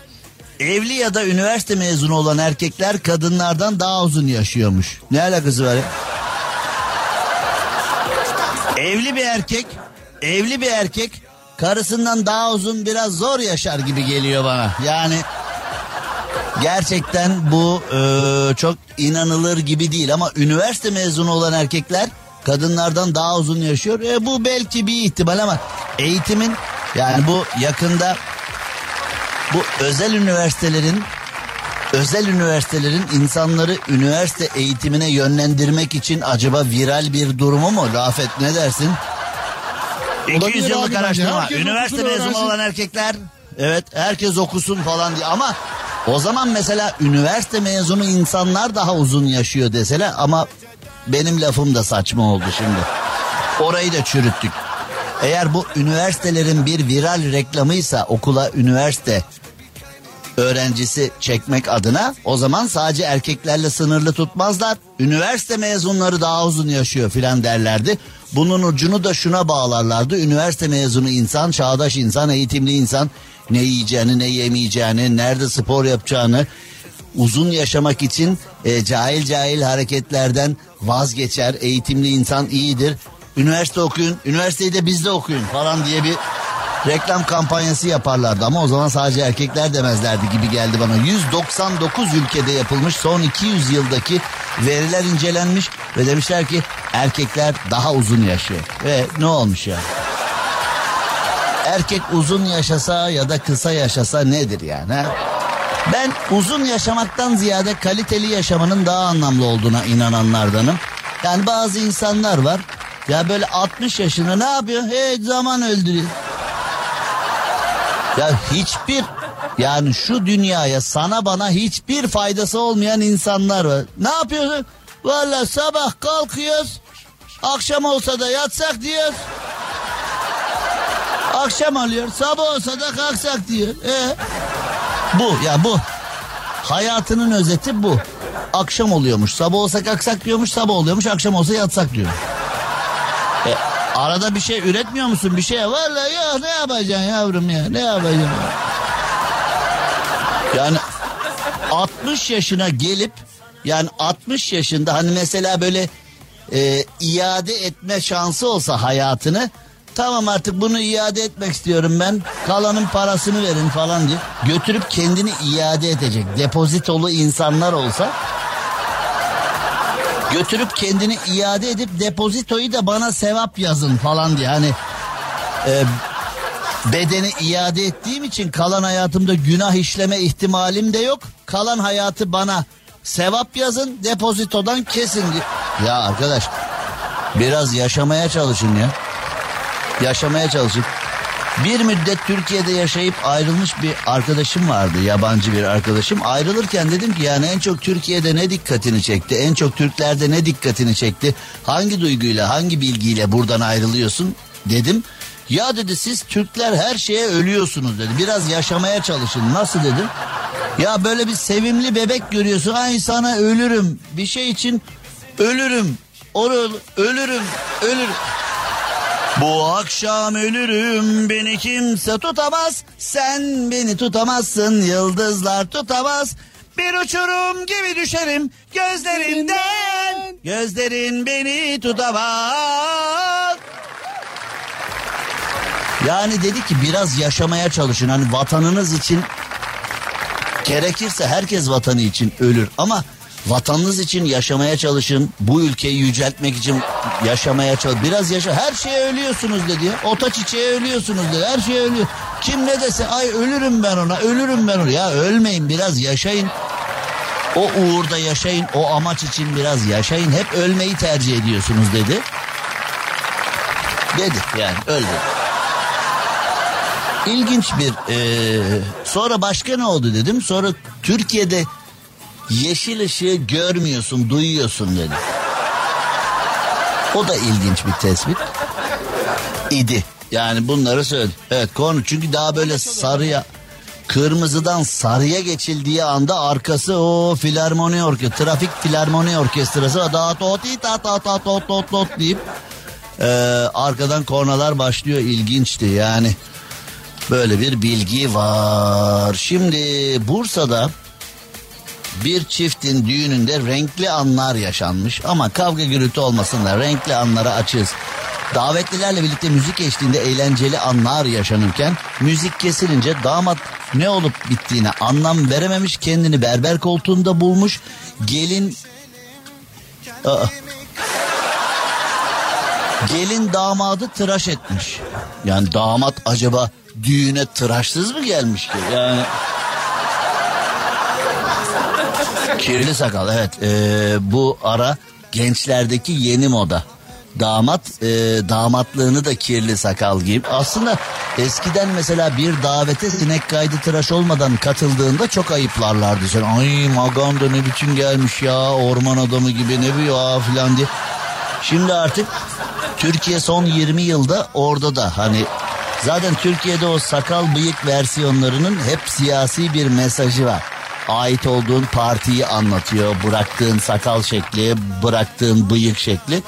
Evli ya da üniversite mezunu olan erkekler kadınlardan daha uzun yaşıyormuş. Ne alakası var ya? Evli bir erkek, evli bir erkek karısından daha uzun biraz zor yaşar gibi geliyor bana. Yani gerçekten bu e, çok inanılır gibi değil ama üniversite mezunu olan erkekler kadınlardan daha uzun yaşıyor. E, bu belki bir ihtimal ama eğitimin yani bu yakında bu özel üniversitelerin özel üniversitelerin insanları üniversite eğitimine yönlendirmek için acaba viral bir durumu mu? Rafet ne dersin? Olabilir 200 yıllık araştırma. Üniversite mezunu olan erkekler evet herkes okusun falan diye ama o zaman mesela üniversite mezunu insanlar daha uzun yaşıyor deseler ama benim lafım da saçma oldu şimdi. Orayı da çürüttük. Eğer bu üniversitelerin bir viral reklamıysa okula üniversite öğrencisi çekmek adına o zaman sadece erkeklerle sınırlı tutmazlar. Üniversite mezunları daha uzun yaşıyor filan derlerdi. Bunun ucunu da şuna bağlarlardı. Üniversite mezunu insan, çağdaş insan, eğitimli insan ne yiyeceğini, ne yemeyeceğini, nerede spor yapacağını uzun yaşamak için e, cahil cahil hareketlerden vazgeçer. Eğitimli insan iyidir. Üniversite okuyun, üniversiteyi de bizde okuyun falan diye bir reklam kampanyası yaparlardı ama o zaman sadece erkekler demezlerdi gibi geldi bana. 199 ülkede yapılmış son 200 yıldaki veriler incelenmiş ve demişler ki erkekler daha uzun yaşıyor. Ve ne olmuş ya? Erkek uzun yaşasa ya da kısa yaşasa nedir yani? ha? Ben uzun yaşamaktan ziyade kaliteli yaşamanın daha anlamlı olduğuna inananlardanım. Yani bazı insanlar var. Ya böyle 60 yaşında ne yapıyor? Hey zaman öldürüyor. Ya hiçbir yani şu dünyaya sana bana hiçbir faydası olmayan insanlar var. Ne yapıyorsun? Valla sabah kalkıyoruz. Akşam olsa da yatsak diyoruz. Akşam oluyor. Sabah olsa da kalksak diyor. E, bu ya bu. Hayatının özeti bu. Akşam oluyormuş. Sabah olsa kalksak diyormuş. Sabah oluyormuş. Akşam olsa yatsak diyor. E, arada bir şey üretmiyor musun? Bir şey vallahi ya ne yapacaksın yavrum ya? Ne yapacaksın? Yani 60 yaşına gelip yani 60 yaşında hani mesela böyle e, iade etme şansı olsa hayatını tamam artık bunu iade etmek istiyorum ben kalanın parasını verin falan diye götürüp kendini iade edecek depozitolu insanlar olsa götürüp kendini iade edip depozitoyu da bana sevap yazın falan diye hani e, bedeni iade ettiğim için kalan hayatımda günah işleme ihtimalim de yok. Kalan hayatı bana sevap yazın depozitodan kesin diye. Ya arkadaş biraz yaşamaya çalışın ya. Yaşamaya çalışın. Bir müddet Türkiye'de yaşayıp ayrılmış bir arkadaşım vardı yabancı bir arkadaşım. Ayrılırken dedim ki yani en çok Türkiye'de ne dikkatini çekti? En çok Türklerde ne dikkatini çekti? Hangi duyguyla hangi bilgiyle buradan ayrılıyorsun dedim. Ya dedi siz Türkler her şeye ölüyorsunuz dedi. Biraz yaşamaya çalışın. Nasıl dedim? Ya böyle bir sevimli bebek görüyorsun. Ay sana ölürüm. Bir şey için ölürüm. Olur, ölürüm, ölürüm. Bu akşam ölürüm beni kimse tutamaz. Sen beni tutamazsın yıldızlar tutamaz. Bir uçurum gibi düşerim gözlerinden. Gözlerin beni tutamaz. Yani dedi ki biraz yaşamaya çalışın. Hani vatanınız için gerekirse herkes vatanı için ölür ama vatanınız için yaşamaya çalışın. Bu ülkeyi yüceltmek için yaşamaya çalışın. Biraz yaşa. Her şeye ölüyorsunuz dedi ya. Ota çiçeğe ölüyorsunuz dedi. Her şeye ölüyor. Kim ne dese ay ölürüm ben ona ölürüm ben ona. Ya ölmeyin biraz yaşayın. O uğurda yaşayın. O amaç için biraz yaşayın. Hep ölmeyi tercih ediyorsunuz dedi. Dedi yani dedi. İlginç bir e, sonra başka ne oldu dedim. Sonra Türkiye'de yeşil ışığı görmüyorsun duyuyorsun dedi. O da ilginç bir tespit idi. Yani bunları söyledi. Evet konu çünkü daha böyle sarıya kırmızıdan sarıya geçildiği anda arkası o filarmoni orkestrası, trafik filarmoni orkestrası da ta ta ta tot tot tot deyip e, arkadan kornalar başlıyor ilginçti yani. Böyle bir bilgi var. Şimdi Bursa'da bir çiftin düğününde renkli anlar yaşanmış ama kavga gürültü olmasın da renkli anlara açığız. Davetlilerle birlikte müzik eşliğinde eğlenceli anlar yaşanırken müzik kesilince damat ne olup bittiğine anlam verememiş kendini berber koltuğunda bulmuş gelin gelin damadı tıraş etmiş. Yani damat acaba düğüne tıraşsız mı gelmiş ki? Yani Kirli sakal evet Ee, bu ara gençlerdeki yeni moda. Damat e, damatlığını da kirli sakal giyip aslında eskiden mesela bir davete sinek kaydı tıraş olmadan katıldığında çok ayıplarlardı sen ay Magan da ne biçim gelmiş ya orman adamı gibi ne bu ya filan diye. Şimdi artık Türkiye son 20 yılda orada da hani zaten Türkiye'de o sakal bıyık versiyonlarının hep siyasi bir mesajı var. Ait olduğun partiyi anlatıyor. Bıraktığın sakal şekli, bıraktığın bıyık şekli.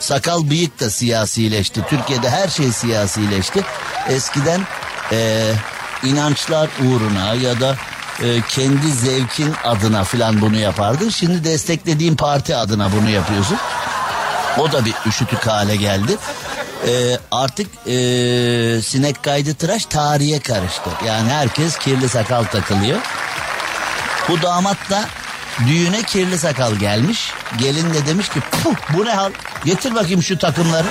Sakal bıyık da siyasileşti. Türkiye'de her şey siyasileşti. Eskiden eee, inançlar uğruna ya da e, kendi zevkin adına filan bunu yapardın. Şimdi desteklediğin parti adına bunu yapıyorsun. O da bir üşütük hale geldi. Ee, artık ee, sinek kaydı tıraş tarihe karıştı. Yani herkes kirli sakal takılıyor. Bu damat da düğüne kirli sakal gelmiş. Gelin de demiş ki bu ne hal getir bakayım şu takımları.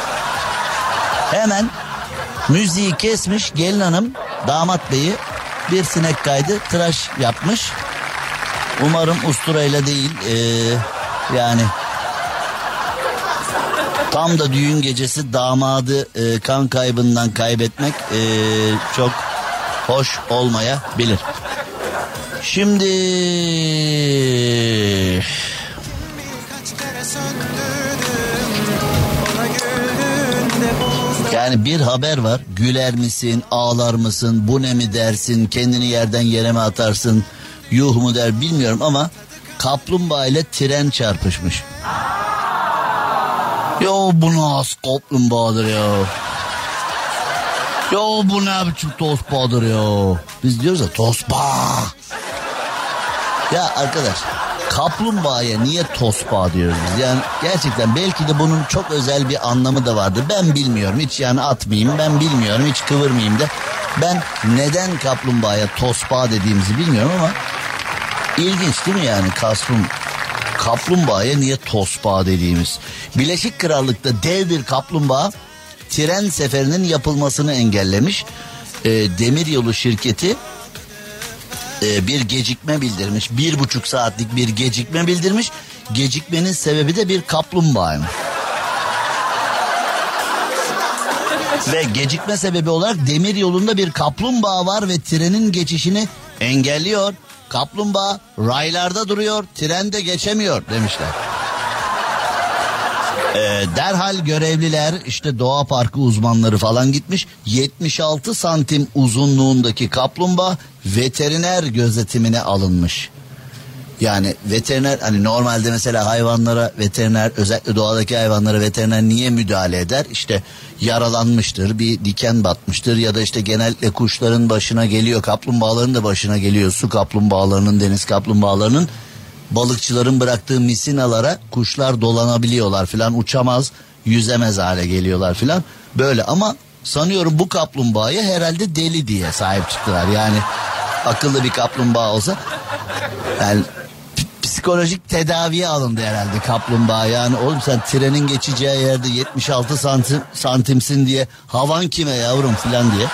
Hemen müziği kesmiş gelin hanım damat beyi bir sinek kaydı tıraş yapmış. Umarım usturayla değil ee, yani Tam da düğün gecesi damadı e, kan kaybından kaybetmek e, çok hoş olmayabilir. Şimdi yani bir haber var. Güler misin, ağlar mısın, bu ne mi dersin, kendini yerden yere mi atarsın, yuh mu der bilmiyorum ama kaplumbağa ile tren çarpışmış. Ya bu nasıl kaplumbağadır ya? Ya bu ne biçim tosbağadır ya? Biz diyoruz ya tosbağ. Ya arkadaş kaplumbağaya niye tosbağ diyoruz biz? Yani gerçekten belki de bunun çok özel bir anlamı da vardır. Ben bilmiyorum hiç yani atmayayım ben bilmiyorum hiç kıvırmayayım da. Ben neden kaplumbağaya tosbağ dediğimizi bilmiyorum ama ilginç değil mi yani kasrum kaplumbağaya niye tosbağ dediğimiz. Birleşik Krallık'ta dev bir kaplumbağa tren seferinin yapılmasını engellemiş. E, demiryolu şirketi e, bir gecikme bildirmiş. Bir buçuk saatlik bir gecikme bildirmiş. Gecikmenin sebebi de bir kaplumbağaymış. Ve gecikme sebebi olarak demir yolunda bir kaplumbağa var ve trenin geçişini engelliyor. Kaplumbağa raylarda duruyor, tren de geçemiyor demişler. Ee, derhal görevliler işte doğa parkı uzmanları falan gitmiş. 76 santim uzunluğundaki kaplumbağa veteriner gözetimine alınmış. Yani veteriner hani normalde mesela hayvanlara veteriner özellikle doğadaki hayvanlara veteriner niye müdahale eder? İşte yaralanmıştır, bir diken batmıştır ya da işte genellikle kuşların başına geliyor, kaplumbağaların da başına geliyor. Su kaplumbağalarının, deniz kaplumbağalarının balıkçıların bıraktığı misinalara kuşlar dolanabiliyorlar filan uçamaz, yüzemez hale geliyorlar filan. Böyle ama sanıyorum bu kaplumbağaya herhalde deli diye sahip çıktılar. Yani akıllı bir kaplumbağa olsa yani psikolojik tedaviye alındı herhalde kaplumbağa. Yani oğlum sen trenin geçeceği yerde 76 santim santimsin diye havan kime yavrum filan diye.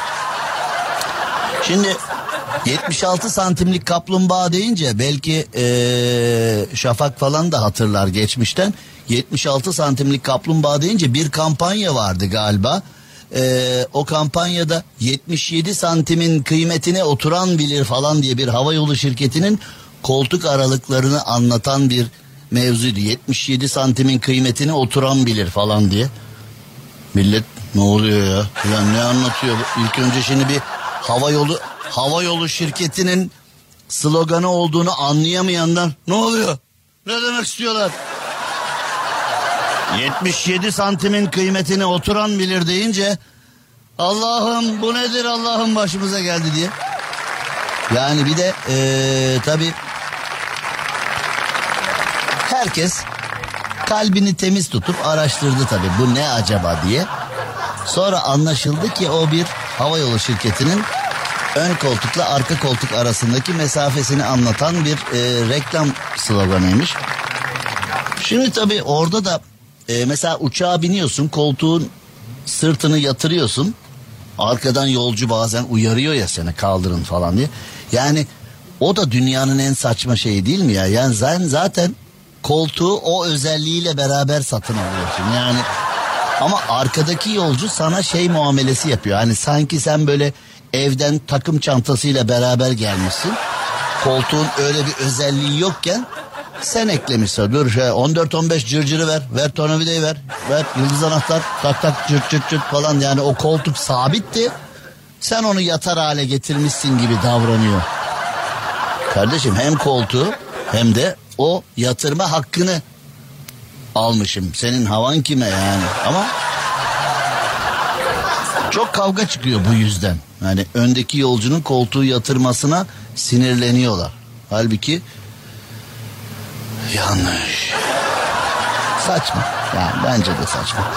Şimdi 76 santimlik kaplumbağa deyince belki ee, Şafak falan da hatırlar geçmişten. 76 santimlik kaplumbağa deyince bir kampanya vardı galiba. Ee, o kampanyada 77 santimin kıymetine oturan bilir falan diye bir havayolu şirketinin koltuk aralıklarını anlatan bir mevzuydu. 77 santimin kıymetini oturan bilir falan diye. Millet ne oluyor ya? Ulan ne anlatıyor? İlk önce şimdi bir hava yolu hava yolu şirketinin sloganı olduğunu anlayamayanlar ne oluyor? Ne demek istiyorlar? 77 santimin kıymetini oturan bilir deyince Allah'ım bu nedir Allah'ım başımıza geldi diye. Yani bir de ee, tabii herkes kalbini temiz tutup araştırdı tabii bu ne acaba diye. Sonra anlaşıldı ki o bir havayolu şirketinin ön koltukla arka koltuk arasındaki mesafesini anlatan bir e, reklam sloganıymış. Şimdi tabii orada da e, mesela uçağa biniyorsun koltuğun sırtını yatırıyorsun. Arkadan yolcu bazen uyarıyor ya seni kaldırın falan diye. Yani O da dünyanın en saçma şeyi değil mi ya? Yani sen zaten koltuğu o özelliğiyle beraber satın alıyorsun. Yani ama arkadaki yolcu sana şey muamelesi yapıyor. Hani sanki sen böyle evden takım çantasıyla beraber gelmişsin. Koltuğun öyle bir özelliği yokken sen eklemişsin. Dur şey 14-15 cırcırı ver. Ver tornavidayı ver. Ver yıldız anahtar. Tak tak cırt cırt cırt falan. Yani o koltuk sabitti. Sen onu yatar hale getirmişsin gibi davranıyor. Kardeşim hem koltuğu hem de o yatırma hakkını almışım. Senin havan kime yani? Ama çok kavga çıkıyor bu yüzden. Yani öndeki yolcunun koltuğu yatırmasına sinirleniyorlar. Halbuki yanlış. Saçma. Yani bence de saçma.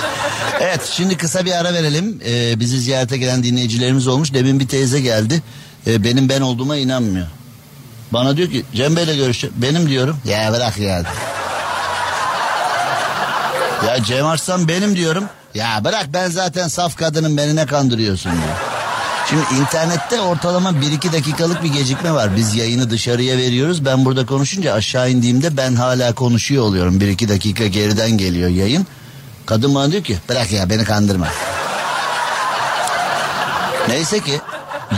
Evet şimdi kısa bir ara verelim. Ee, bizi ziyarete gelen dinleyicilerimiz olmuş. Demin bir teyze geldi. Ee, benim ben olduğuma inanmıyor. Bana diyor ki Cem Bey'le görüşeceğim. Benim diyorum. Ya bırak ya. Ya Cem Arslan benim diyorum. Ya bırak ben zaten saf kadının beni ne kandırıyorsun diyor. Şimdi internette ortalama 1-2 dakikalık bir gecikme var. Biz yayını dışarıya veriyoruz. Ben burada konuşunca aşağı indiğimde ben hala konuşuyor oluyorum. 1-2 dakika geriden geliyor yayın. Kadın bana diyor ki bırak ya beni kandırma. Neyse ki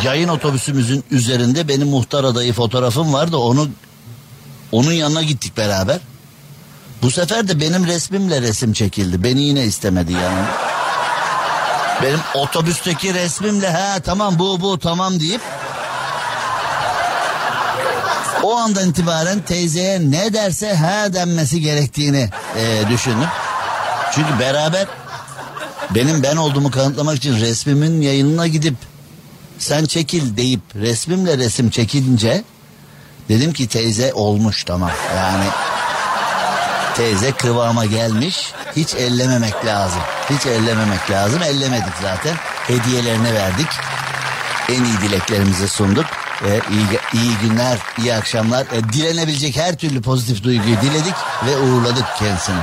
yayın otobüsümüzün üzerinde benim muhtar adayı fotoğrafım vardı. Onu onun yanına gittik beraber. Bu sefer de benim resmimle resim çekildi. Beni yine istemedi yani. Benim otobüsteki resmimle ha tamam bu bu tamam deyip o andan itibaren teyzeye ne derse ha denmesi gerektiğini e, düşündüm. Çünkü beraber benim ben olduğumu kanıtlamak için resmimin yayınına gidip sen çekil deyip resmimle resim çekince dedim ki teyze olmuş tamam yani teyze kıvama gelmiş. Hiç ellememek lazım. Hiç ellememek lazım. Ellemedik zaten. Hediyelerini verdik. En iyi dileklerimizi sunduk. E, iyi, iyi günler iyi akşamlar. E, dilenebilecek her türlü pozitif duyguyu diledik ve uğurladık kendisini.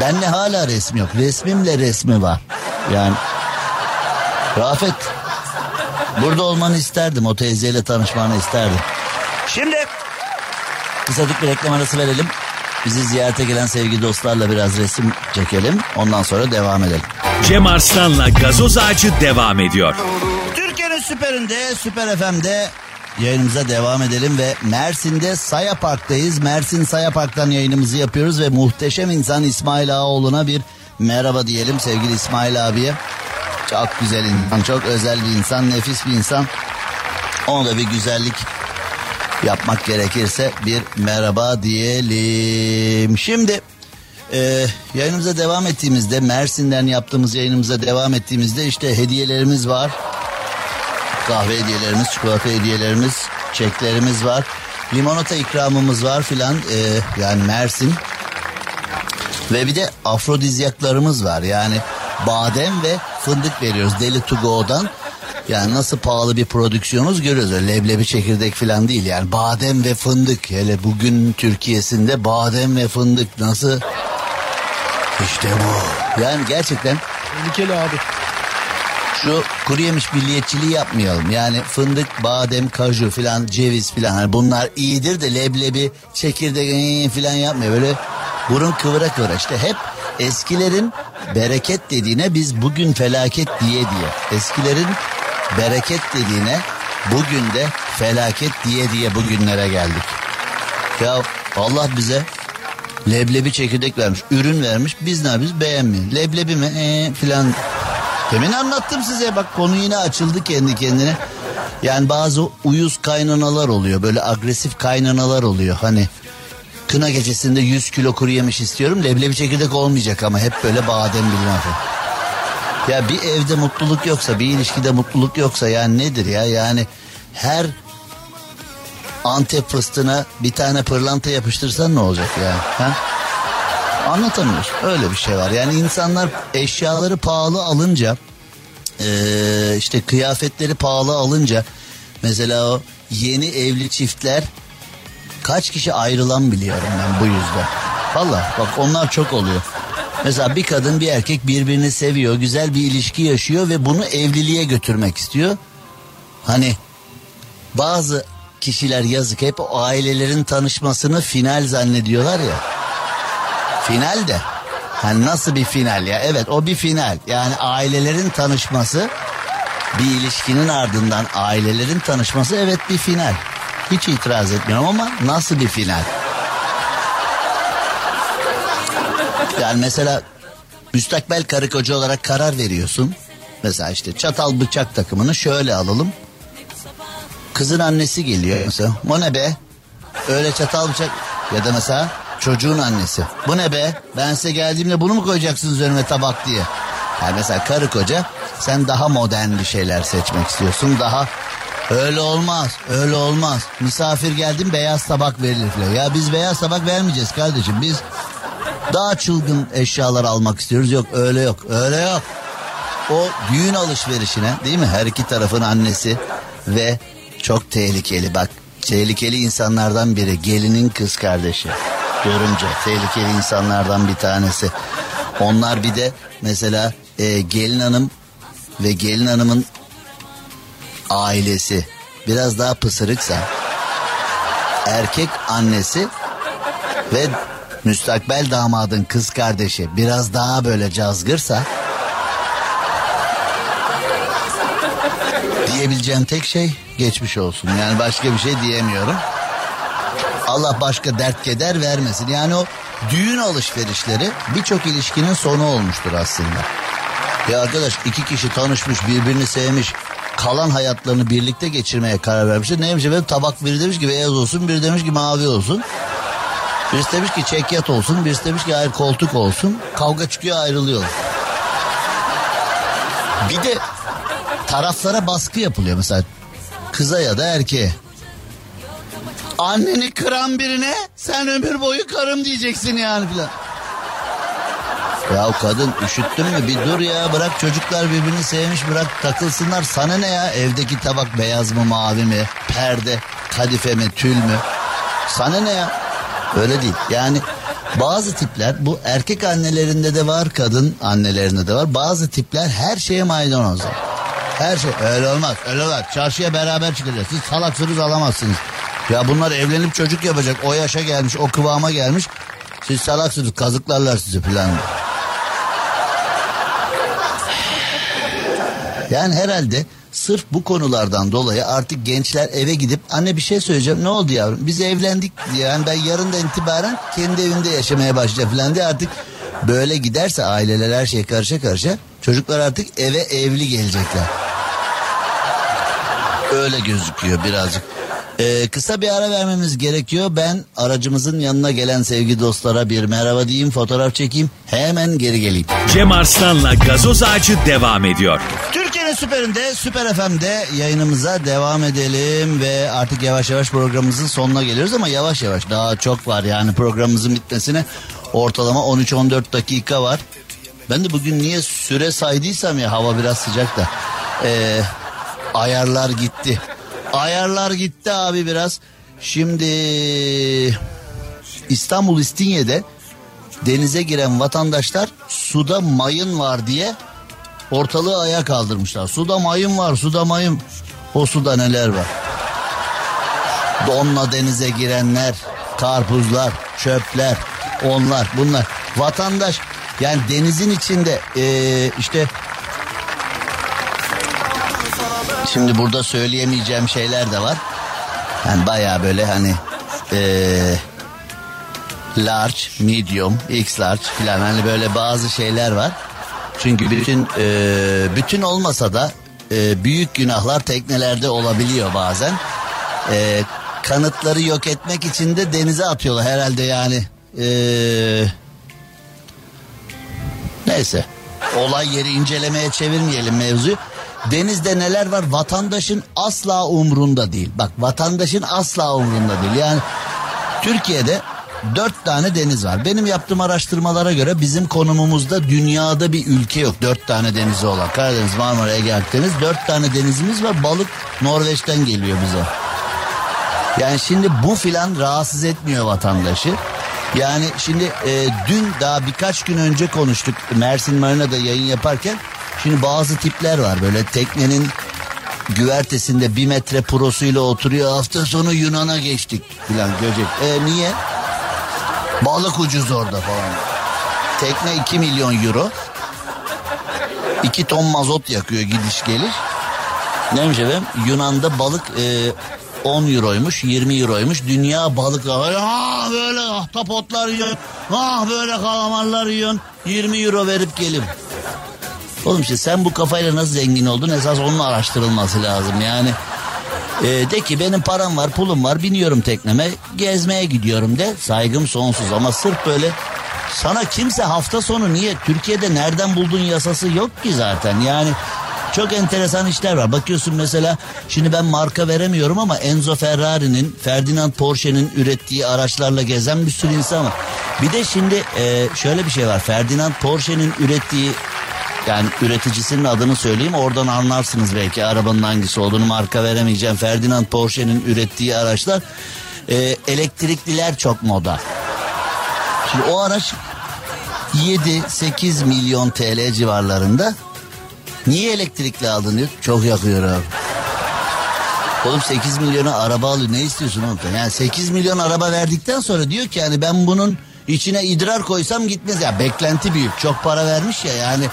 Benle hala resmi yok. Resmimle resmi var. Yani Rafet Burada olmanı isterdim. O teyzeyle tanışmanı isterdim. Şimdi kısadık bir reklam arası verelim. Bizi ziyarete gelen sevgili dostlarla biraz resim çekelim. Ondan sonra devam edelim. Cem Arslan'la gazoz ağacı devam ediyor. Türkiye'nin süperinde, Süper FM'de yayınımıza devam edelim ve Mersin'de Saya Park'tayız. Mersin Saya Park'tan yayınımızı yapıyoruz ve muhteşem insan İsmail Ağaoğlu'na bir merhaba diyelim sevgili İsmail abiye. Çok güzel insan, çok özel bir insan, nefis bir insan. Ona da bir güzellik yapmak gerekirse bir merhaba diyelim. Şimdi e, yayınımıza devam ettiğimizde Mersin'den yaptığımız yayınımıza devam ettiğimizde işte hediyelerimiz var. Kahve hediyelerimiz, çikolata hediyelerimiz, çeklerimiz var. Limonata ikramımız var filan e, yani Mersin. Ve bir de afrodizyaklarımız var yani badem ve fındık veriyoruz Deli to Go'dan. Yani nasıl pahalı bir prodüksiyonuz görüyoruz. Öyle leblebi çekirdek falan değil yani badem ve fındık. Hele bugün Türkiye'sinde badem ve fındık nasıl? İşte bu. Yani gerçekten Tehlikeli abi. şu kuru yemiş milliyetçiliği yapmayalım. Yani fındık, badem, kaju filan, ceviz filan hani bunlar iyidir de leblebi, çekirdek ee, filan yapmıyor. Böyle burun kıvıra kıvıra işte hep eskilerin bereket dediğine biz bugün felaket diye diye. Eskilerin bereket dediğine bugün de felaket diye diye bugünlere geldik. Ya Allah bize leblebi çekirdek vermiş, ürün vermiş. Biz ne yapıyoruz? Beğenmiyoruz. Leblebi mi? Ee, filan. Demin anlattım size bak konu yine açıldı kendi kendine. Yani bazı uyuz kaynanalar oluyor. Böyle agresif kaynanalar oluyor. Hani kına gecesinde 100 kilo kuru yemiş istiyorum. Leblebi çekirdek olmayacak ama hep böyle badem bilmem falan. Ya bir evde mutluluk yoksa, bir ilişkide mutluluk yoksa yani nedir ya? Yani her Antep fıstığına bir tane pırlanta yapıştırsan ne olacak ya? Ha? Anlatamıyoruz. Öyle bir şey var. Yani insanlar eşyaları pahalı alınca eee, işte kıyafetleri pahalı alınca mesela o yeni evli çiftler kaç kişi ayrılan biliyorum ben bu yüzden. Valla bak onlar çok oluyor. Mesela bir kadın bir erkek birbirini seviyor, güzel bir ilişki yaşıyor ve bunu evliliğe götürmek istiyor. Hani bazı kişiler yazık hep o ailelerin tanışmasını final zannediyorlar ya. Final de. Hani nasıl bir final ya? Evet o bir final. Yani ailelerin tanışması bir ilişkinin ardından ailelerin tanışması evet bir final. Hiç itiraz etmiyorum ama nasıl bir final? Yani mesela müstakbel karı koca olarak karar veriyorsun. Mesela işte çatal bıçak takımını şöyle alalım. Kızın annesi geliyor mesela. Bu ne be? Öyle çatal bıçak ya da mesela çocuğun annesi. Bu ne be? Ben size geldiğimde bunu mu koyacaksınız önüme tabak diye. Yani mesela karı koca sen daha modern bir şeyler seçmek istiyorsun. Daha öyle olmaz, öyle olmaz. Misafir geldim beyaz tabak verilir. Ya biz beyaz tabak vermeyeceğiz kardeşim. Biz daha çılgın eşyalar almak istiyoruz. Yok öyle yok, öyle yok. O düğün alışverişine değil mi? Her iki tarafın annesi ve çok tehlikeli bak. Tehlikeli insanlardan biri gelinin kız kardeşi. Görümce tehlikeli insanlardan bir tanesi. Onlar bir de mesela e, gelin hanım ve gelin hanımın ailesi biraz daha pısırıksa erkek annesi ve müstakbel damadın kız kardeşi biraz daha böyle cazgırsa diyebileceğim tek şey geçmiş olsun. Yani başka bir şey diyemiyorum. Allah başka dert keder vermesin. Yani o düğün alışverişleri birçok ilişkinin sonu olmuştur aslında. Ya arkadaş iki kişi tanışmış birbirini sevmiş kalan hayatlarını birlikte geçirmeye karar vermişler. Neymiş efendim tabak biri demiş ki beyaz olsun biri demiş ki mavi olsun. Birisi demiş ki çekyat olsun birisi demiş ki hayır koltuk olsun. Kavga çıkıyor ayrılıyor. Bir de taraflara baskı yapılıyor mesela kıza ya da erkeğe. Anneni kıran birine sen ömür boyu karım diyeceksin yani filan. Ya kadın üşüttün mü bir dur ya bırak çocuklar birbirini sevmiş bırak takılsınlar sana ne ya evdeki tabak beyaz mı mavi mi perde kadife mi tül mü sana ne ya öyle değil yani bazı tipler bu erkek annelerinde de var kadın annelerinde de var bazı tipler her şeye maydanozlar. Her şey öyle olmaz öyle olmaz çarşıya beraber çıkacağız siz salaksınız alamazsınız. Ya bunlar evlenip çocuk yapacak o yaşa gelmiş o kıvama gelmiş siz salaksınız kazıklarlar sizi falan. Yani herhalde sırf bu konulardan dolayı artık gençler eve gidip anne bir şey söyleyeceğim ne oldu yavrum biz evlendik diye yani ben yarından itibaren kendi evimde yaşamaya başlayacağım falan diye artık böyle giderse aileler her şey karışa karışa çocuklar artık eve evli gelecekler. Öyle gözüküyor birazcık. Ee, kısa bir ara vermemiz gerekiyor. Ben aracımızın yanına gelen sevgili dostlara bir merhaba diyeyim, fotoğraf çekeyim. Hemen geri geleyim. Cem Arslan'la gazoz ağacı devam ediyor. Süperinde, Süper FM'de yayınımıza devam edelim ve artık yavaş yavaş programımızın sonuna geliyoruz ama yavaş yavaş daha çok var yani programımızın bitmesine ortalama 13-14 dakika var. Ben de bugün niye süre saydıysam ya hava biraz sıcak da ee, ayarlar gitti. Ayarlar gitti abi biraz. Şimdi İstanbul İstinye'de denize giren vatandaşlar suda mayın var diye ortalığı ayağa kaldırmışlar. Suda mayın var, suda mayın. O suda neler var? Donla denize girenler, karpuzlar, çöpler, onlar, bunlar. Vatandaş yani denizin içinde ee, işte Şimdi burada söyleyemeyeceğim şeyler de var. Yani baya böyle hani ee, large, medium, x large falan hani böyle bazı şeyler var. Çünkü bütün ee, bütün olmasa da ee, büyük günahlar teknelerde olabiliyor bazen. Ee, kanıtları yok etmek için de denize atıyorlar herhalde yani. Ee, neyse olay yeri incelemeye çevirmeyelim mevzuyu. Denizde neler var vatandaşın asla umrunda değil. Bak vatandaşın asla umrunda değil. Yani Türkiye'de dört tane deniz var. Benim yaptığım araştırmalara göre bizim konumumuzda dünyada bir ülke yok. Dört tane denizi olan. Karadeniz, Marmara, Ege, Akdeniz. Dört tane denizimiz var. Balık Norveç'ten geliyor bize. Yani şimdi bu filan rahatsız etmiyor vatandaşı. Yani şimdi e, dün daha birkaç gün önce konuştuk Mersin Marina'da yayın yaparken. Şimdi bazı tipler var böyle teknenin güvertesinde bir metre prosuyla oturuyor. Hafta sonu Yunan'a geçtik filan Göcek. E niye? Balık ucuz orada falan. Tekne 2 milyon euro. 2 ton mazot yakıyor gidiş gelir. Neymiş efendim? Yunan'da balık e, 10 euroymuş 20 euroymuş. Dünya balık ah böyle ahtapotlar yiyorsun. Ah böyle kalamarlar yiyorsun. 20 euro verip gelin. Oğlum işte sen bu kafayla nasıl zengin oldun esas onun araştırılması lazım yani. E, de ki benim param var pulum var biniyorum tekneme gezmeye gidiyorum de saygım sonsuz ama sırf böyle sana kimse hafta sonu niye Türkiye'de nereden buldun yasası yok ki zaten yani çok enteresan işler var. Bakıyorsun mesela şimdi ben marka veremiyorum ama Enzo Ferrari'nin, Ferdinand Porsche'nin ürettiği araçlarla gezen bir sürü insan var. Bir de şimdi e, şöyle bir şey var. Ferdinand Porsche'nin ürettiği yani üreticisinin adını söyleyeyim oradan anlarsınız belki arabanın hangisi olduğunu marka veremeyeceğim. Ferdinand Porsche'nin ürettiği araçlar e, elektrikliler çok moda. Şimdi o araç 7-8 milyon TL civarlarında. Niye elektrikli aldın diyor. Çok yakıyor abi. Oğlum 8 milyona araba alıyor ne istiyorsun oğlum? Yani 8 milyon araba verdikten sonra diyor ki yani ben bunun içine idrar koysam gitmez. Ya beklenti büyük çok para vermiş ya yani.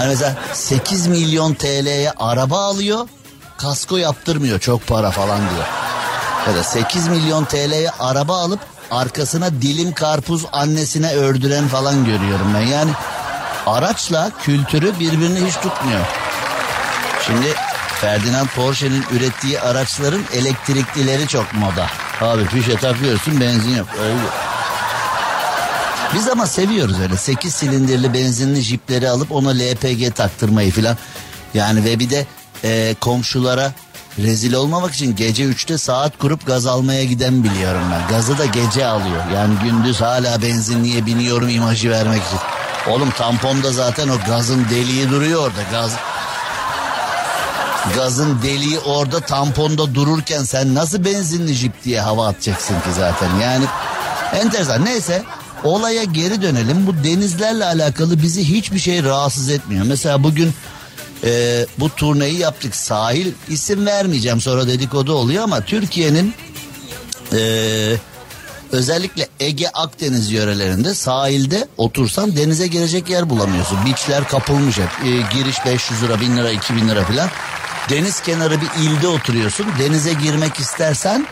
Hani mesela 8 milyon TL'ye araba alıyor kasko yaptırmıyor çok para falan diyor. Ya da 8 milyon TL'ye araba alıp arkasına dilim karpuz annesine ördüren falan görüyorum ben. Yani araçla kültürü birbirini hiç tutmuyor. Şimdi Ferdinand Porsche'nin ürettiği araçların elektriklileri çok moda. Abi fişe takıyorsun benzin yok. Öyle. Biz ama seviyoruz öyle 8 silindirli benzinli jipleri alıp ona LPG taktırmayı filan. Yani ve bir de e, komşulara rezil olmamak için gece 3'te saat kurup gaz almaya giden biliyorum ben. Gazı da gece alıyor. Yani gündüz hala benzinliğe biniyorum imajı vermek için. Oğlum tamponda zaten o gazın deliği duruyor orada. Gaz Gazın deliği orada tamponda dururken sen nasıl benzinli jip diye hava atacaksın ki zaten yani enteresan neyse olaya geri dönelim bu denizlerle alakalı bizi hiçbir şey rahatsız etmiyor mesela bugün e, bu turneyi yaptık sahil isim vermeyeceğim sonra dedikodu oluyor ama Türkiye'nin e, özellikle Ege Akdeniz yörelerinde sahilde otursan denize girecek yer bulamıyorsun. Beachler kapılmış hep. E, giriş 500 lira, 1000 lira, 2000 lira falan. Deniz kenarı bir ilde oturuyorsun. Denize girmek istersen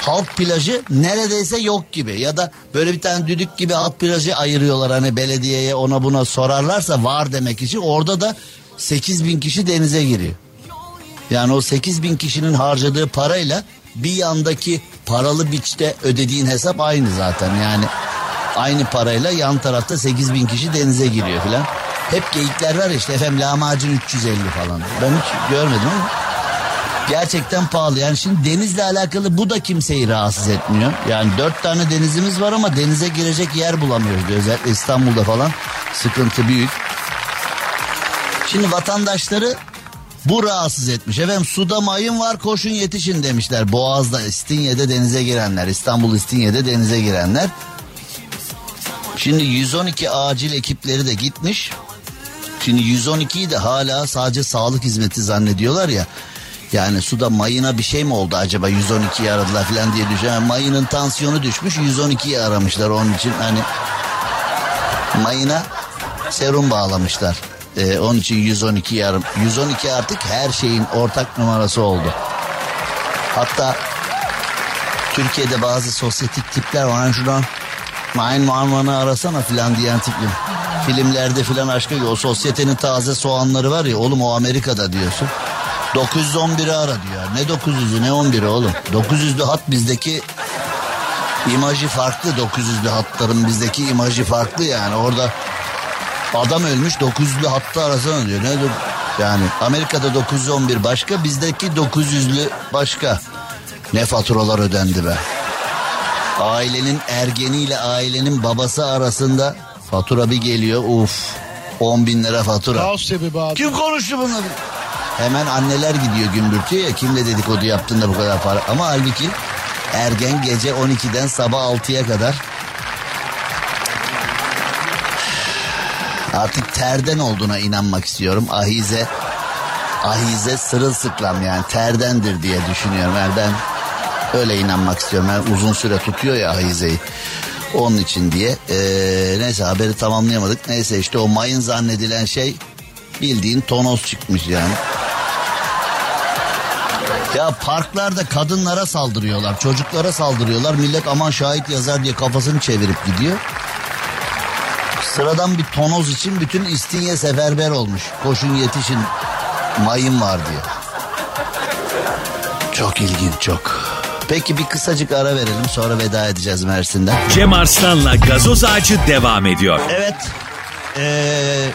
halk plajı neredeyse yok gibi. Ya da böyle bir tane düdük gibi halk plajı ayırıyorlar. Hani belediyeye ona buna sorarlarsa var demek için. Orada da 8 bin kişi denize giriyor. Yani o 8 bin kişinin harcadığı parayla bir yandaki paralı biçte ödediğin hesap aynı zaten yani. Aynı parayla yan tarafta 8 bin kişi denize giriyor filan. Hep geyikler var işte efendim lahmacun 350 falan. Ben hiç görmedim ama gerçekten pahalı. Yani şimdi denizle alakalı bu da kimseyi rahatsız etmiyor. Yani dört tane denizimiz var ama denize girecek yer bulamıyoruz. Özellikle İstanbul'da falan sıkıntı büyük. Şimdi vatandaşları bu rahatsız etmiş. Efendim suda mayın var koşun yetişin demişler. Boğaz'da İstinye'de denize girenler. İstanbul İstinye'de denize girenler. Şimdi 112 acil ekipleri de gitmiş. Şimdi 112'yi de hala sadece sağlık hizmeti zannediyorlar ya. Yani suda mayına bir şey mi oldu acaba 112'yi aradılar falan diye düşünüyor. Yani mayının tansiyonu düşmüş 112'yi aramışlar onun için hani mayına serum bağlamışlar. Ee, onun için 112 yarım. 112 artık her şeyin ortak numarası oldu. Hatta Türkiye'de bazı sosyetik tipler var. Hani şuradan Main Marman'ı arasana filan diyen tipler. Filmlerde filan aşkı o sosyetenin taze soğanları var ya oğlum o Amerika'da diyorsun. 911'i ara diyor. Ne 900'ü ne 11'i oğlum. 900'lü hat bizdeki imajı farklı. 900'lü hatların bizdeki imajı farklı yani. Orada adam ölmüş 900'lü hattı arasana diyor. Ne yani Amerika'da 911 başka bizdeki 900'lü başka. Ne faturalar ödendi be. Ailenin ergeniyle ailenin babası arasında fatura bir geliyor uf 10 bin lira fatura. Kaos sebebi abi. Kim konuştu bunları? Hemen anneler gidiyor gümbürtüyor ya kimle dedikodu yaptığında bu kadar para. Ama halbuki ergen gece 12'den sabah 6'ya kadar artık terden olduğuna inanmak istiyorum. Ahize ahize sırılsıklam yani terdendir diye düşünüyorum. Yani ben öyle inanmak istiyorum. Yani uzun süre tutuyor ya ahizeyi. Onun için diye. Ee, neyse haberi tamamlayamadık. Neyse işte o mayın zannedilen şey bildiğin tonoz çıkmış yani. Ya parklarda kadınlara saldırıyorlar, çocuklara saldırıyorlar. Millet aman şahit yazar diye kafasını çevirip gidiyor. Sıradan bir tonoz için bütün İstinye seferber olmuş. Koşun yetişin mayın var diye. Çok ilginç çok. Peki bir kısacık ara verelim sonra veda edeceğiz Mersin'den. Cem Arslan'la gazoz ağacı devam ediyor. Evet. Ee,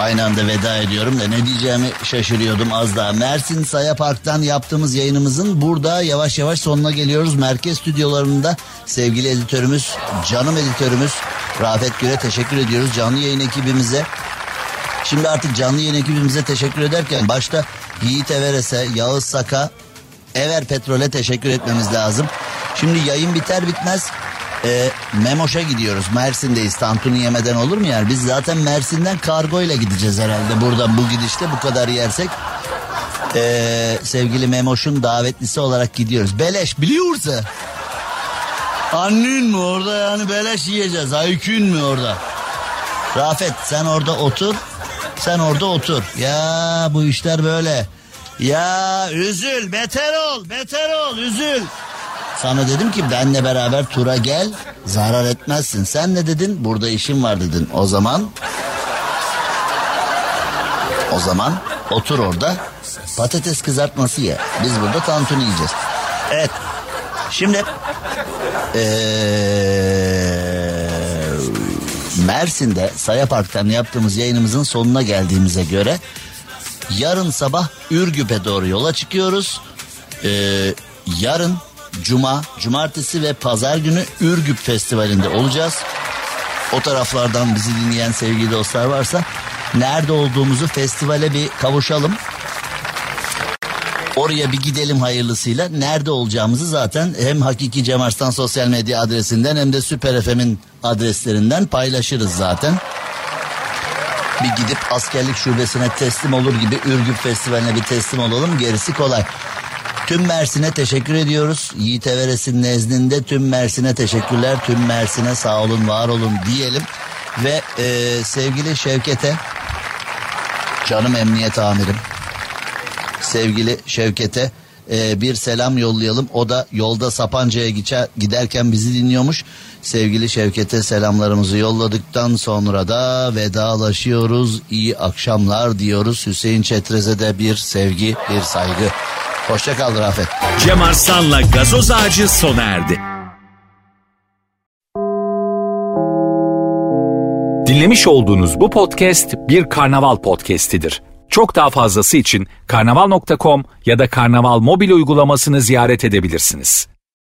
aynı anda veda ediyorum da ne diyeceğimi şaşırıyordum az daha. Mersin Saya Park'tan yaptığımız yayınımızın burada yavaş yavaş sonuna geliyoruz. Merkez stüdyolarında sevgili editörümüz, canım editörümüz Rafet Gür'e teşekkür ediyoruz. Canlı yayın ekibimize. Şimdi artık canlı yayın ekibimize teşekkür ederken başta Yiğit Everes'e, Yağız Saka, Ever Petrol'e teşekkür etmemiz lazım. Şimdi yayın biter bitmez e, Memoş'a gidiyoruz. Mersin'deyiz. Tantuni yemeden olur mu yani? Biz zaten Mersin'den kargo ile gideceğiz herhalde. Buradan bu gidişte bu kadar yersek. E, sevgili Memoş'un davetlisi olarak gidiyoruz. Beleş biliyorsa. Annen mi orada yani beleş yiyeceğiz. Aykün mü orada? Rafet sen orada otur. Sen orada otur. Ya bu işler böyle. Ya üzül beter ol beter ol üzül. Sana dedim ki benle beraber tura gel zarar etmezsin. Sen ne dedin? Burada işim var dedin. O zaman o zaman otur orada patates kızartması ye. Biz burada tantuni yiyeceğiz. Evet. Şimdi ee, Mersin'de Saya Park'tan yaptığımız yayınımızın sonuna geldiğimize göre yarın sabah Ürgüp'e doğru yola çıkıyoruz. Ee, yarın Cuma, Cumartesi ve Pazar günü Ürgüp Festivali'nde olacağız. O taraflardan bizi dinleyen sevgili dostlar varsa nerede olduğumuzu festivale bir kavuşalım. Oraya bir gidelim hayırlısıyla. Nerede olacağımızı zaten hem Hakiki Cem Arslan sosyal medya adresinden hem de Süper FM'in adreslerinden paylaşırız zaten. Bir gidip askerlik şubesine teslim olur gibi Ürgüp Festivali'ne bir teslim olalım gerisi kolay. Tüm Mersin'e teşekkür ediyoruz. Yiğit Everes'in nezdinde tüm Mersin'e teşekkürler. Tüm Mersin'e sağ olun var olun diyelim. Ve e, sevgili Şevket'e canım emniyet amirim sevgili Şevket'e e, bir selam yollayalım. O da yolda Sapanca'ya giderken bizi dinliyormuş. Sevgili Şevket'e selamlarımızı yolladıktan sonra da vedalaşıyoruz. İyi akşamlar diyoruz. Hüseyin Çetrez'e de bir sevgi, bir saygı. Hoşça kal Rafet. Cem Arslan'la gazoz ağacı sona erdi. Dinlemiş olduğunuz bu podcast bir karnaval podcastidir. Çok daha fazlası için karnaval.com ya da karnaval mobil uygulamasını ziyaret edebilirsiniz.